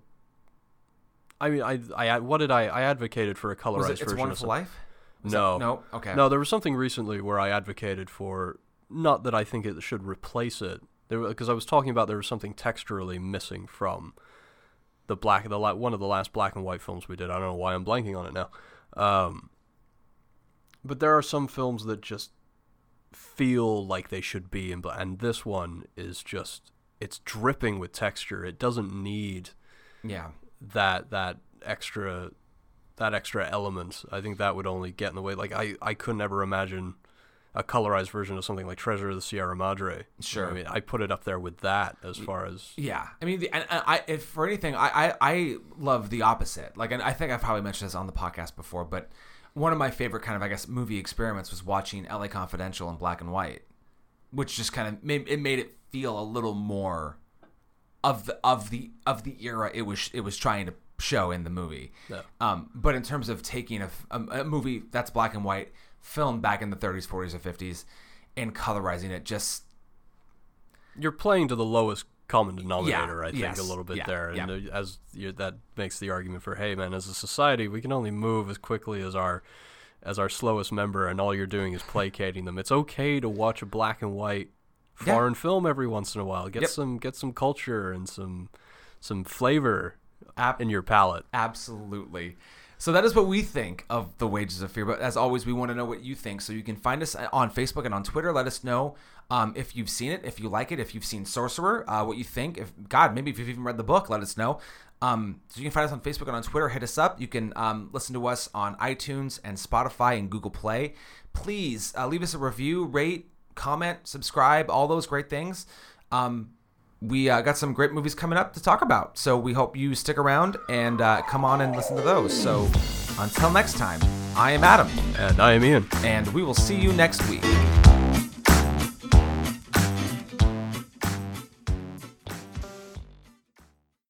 Speaker 4: I mean, I I what did I I advocated for a colorized
Speaker 3: Was it It's
Speaker 4: version. of
Speaker 3: Wonderful Life? Was
Speaker 4: No.
Speaker 3: that- no. Okay.
Speaker 4: No, there was something recently where I advocated for not that I think it should replace it, because I was talking about there was something texturally missing from the black the la- one of the last black and white films we did. I don't know why I'm blanking on it now. Um, but there are some films that just feel like they should be in black, and this one is just it's dripping with texture. It doesn't need
Speaker 3: Yeah.
Speaker 4: that that extra that extra element i think that would only get in the way like i i couldn't ever imagine a colorized version of something like treasure of the sierra madre
Speaker 3: Sure.
Speaker 4: i mean i put it up there with that as far as
Speaker 3: Yeah, I mean, the, and, and I if for anything, I, I I love the opposite. Like, and I think I've probably mentioned this on the podcast before, but one of my favorite kind of I guess movie experiments was watching L.A. Confidential in black and white, which just kind of made it made it feel a little more of the of the of the era it was it was trying to show in the movie.
Speaker 4: Yeah.
Speaker 3: Um, but in terms of taking a a movie that's black and white, filmed back in the 30s, 40s, or 50s, and colorizing it, just
Speaker 4: you're playing to the lowest common denominator i think
Speaker 3: yes,
Speaker 4: a little bit
Speaker 3: yeah,
Speaker 4: there and
Speaker 3: yeah.
Speaker 4: as you, that makes the argument for hey man as a society we can only move as quickly as our as our slowest member and all you're doing is placating them it's okay to watch a black and white
Speaker 3: Yeah.
Speaker 4: foreign film every once in a while get
Speaker 3: Yep.
Speaker 4: some get some culture and some some flavor
Speaker 3: Ab-
Speaker 4: in your palate
Speaker 3: Absolutely. So that is what we think of the wages of fear. But as always, we want to know what you think. So you can find us on Facebook and on Twitter. Let us know um, if you've seen it, if you like it, if you've seen Sorcerer, uh, what you think. If God, maybe if you've even read the book, let us know. Um, so you can find us on Facebook and on Twitter. Hit us up. You can um, listen to us on iTunes and Spotify and Google Play. Please uh, leave us a review, rate, comment, subscribe, all those great things. Um, we uh, got some great movies coming up to talk about. So we hope you stick around and uh, come on and listen to those. So until next time, I am Adam,
Speaker 4: And I am Ian.
Speaker 3: and we will see you next week.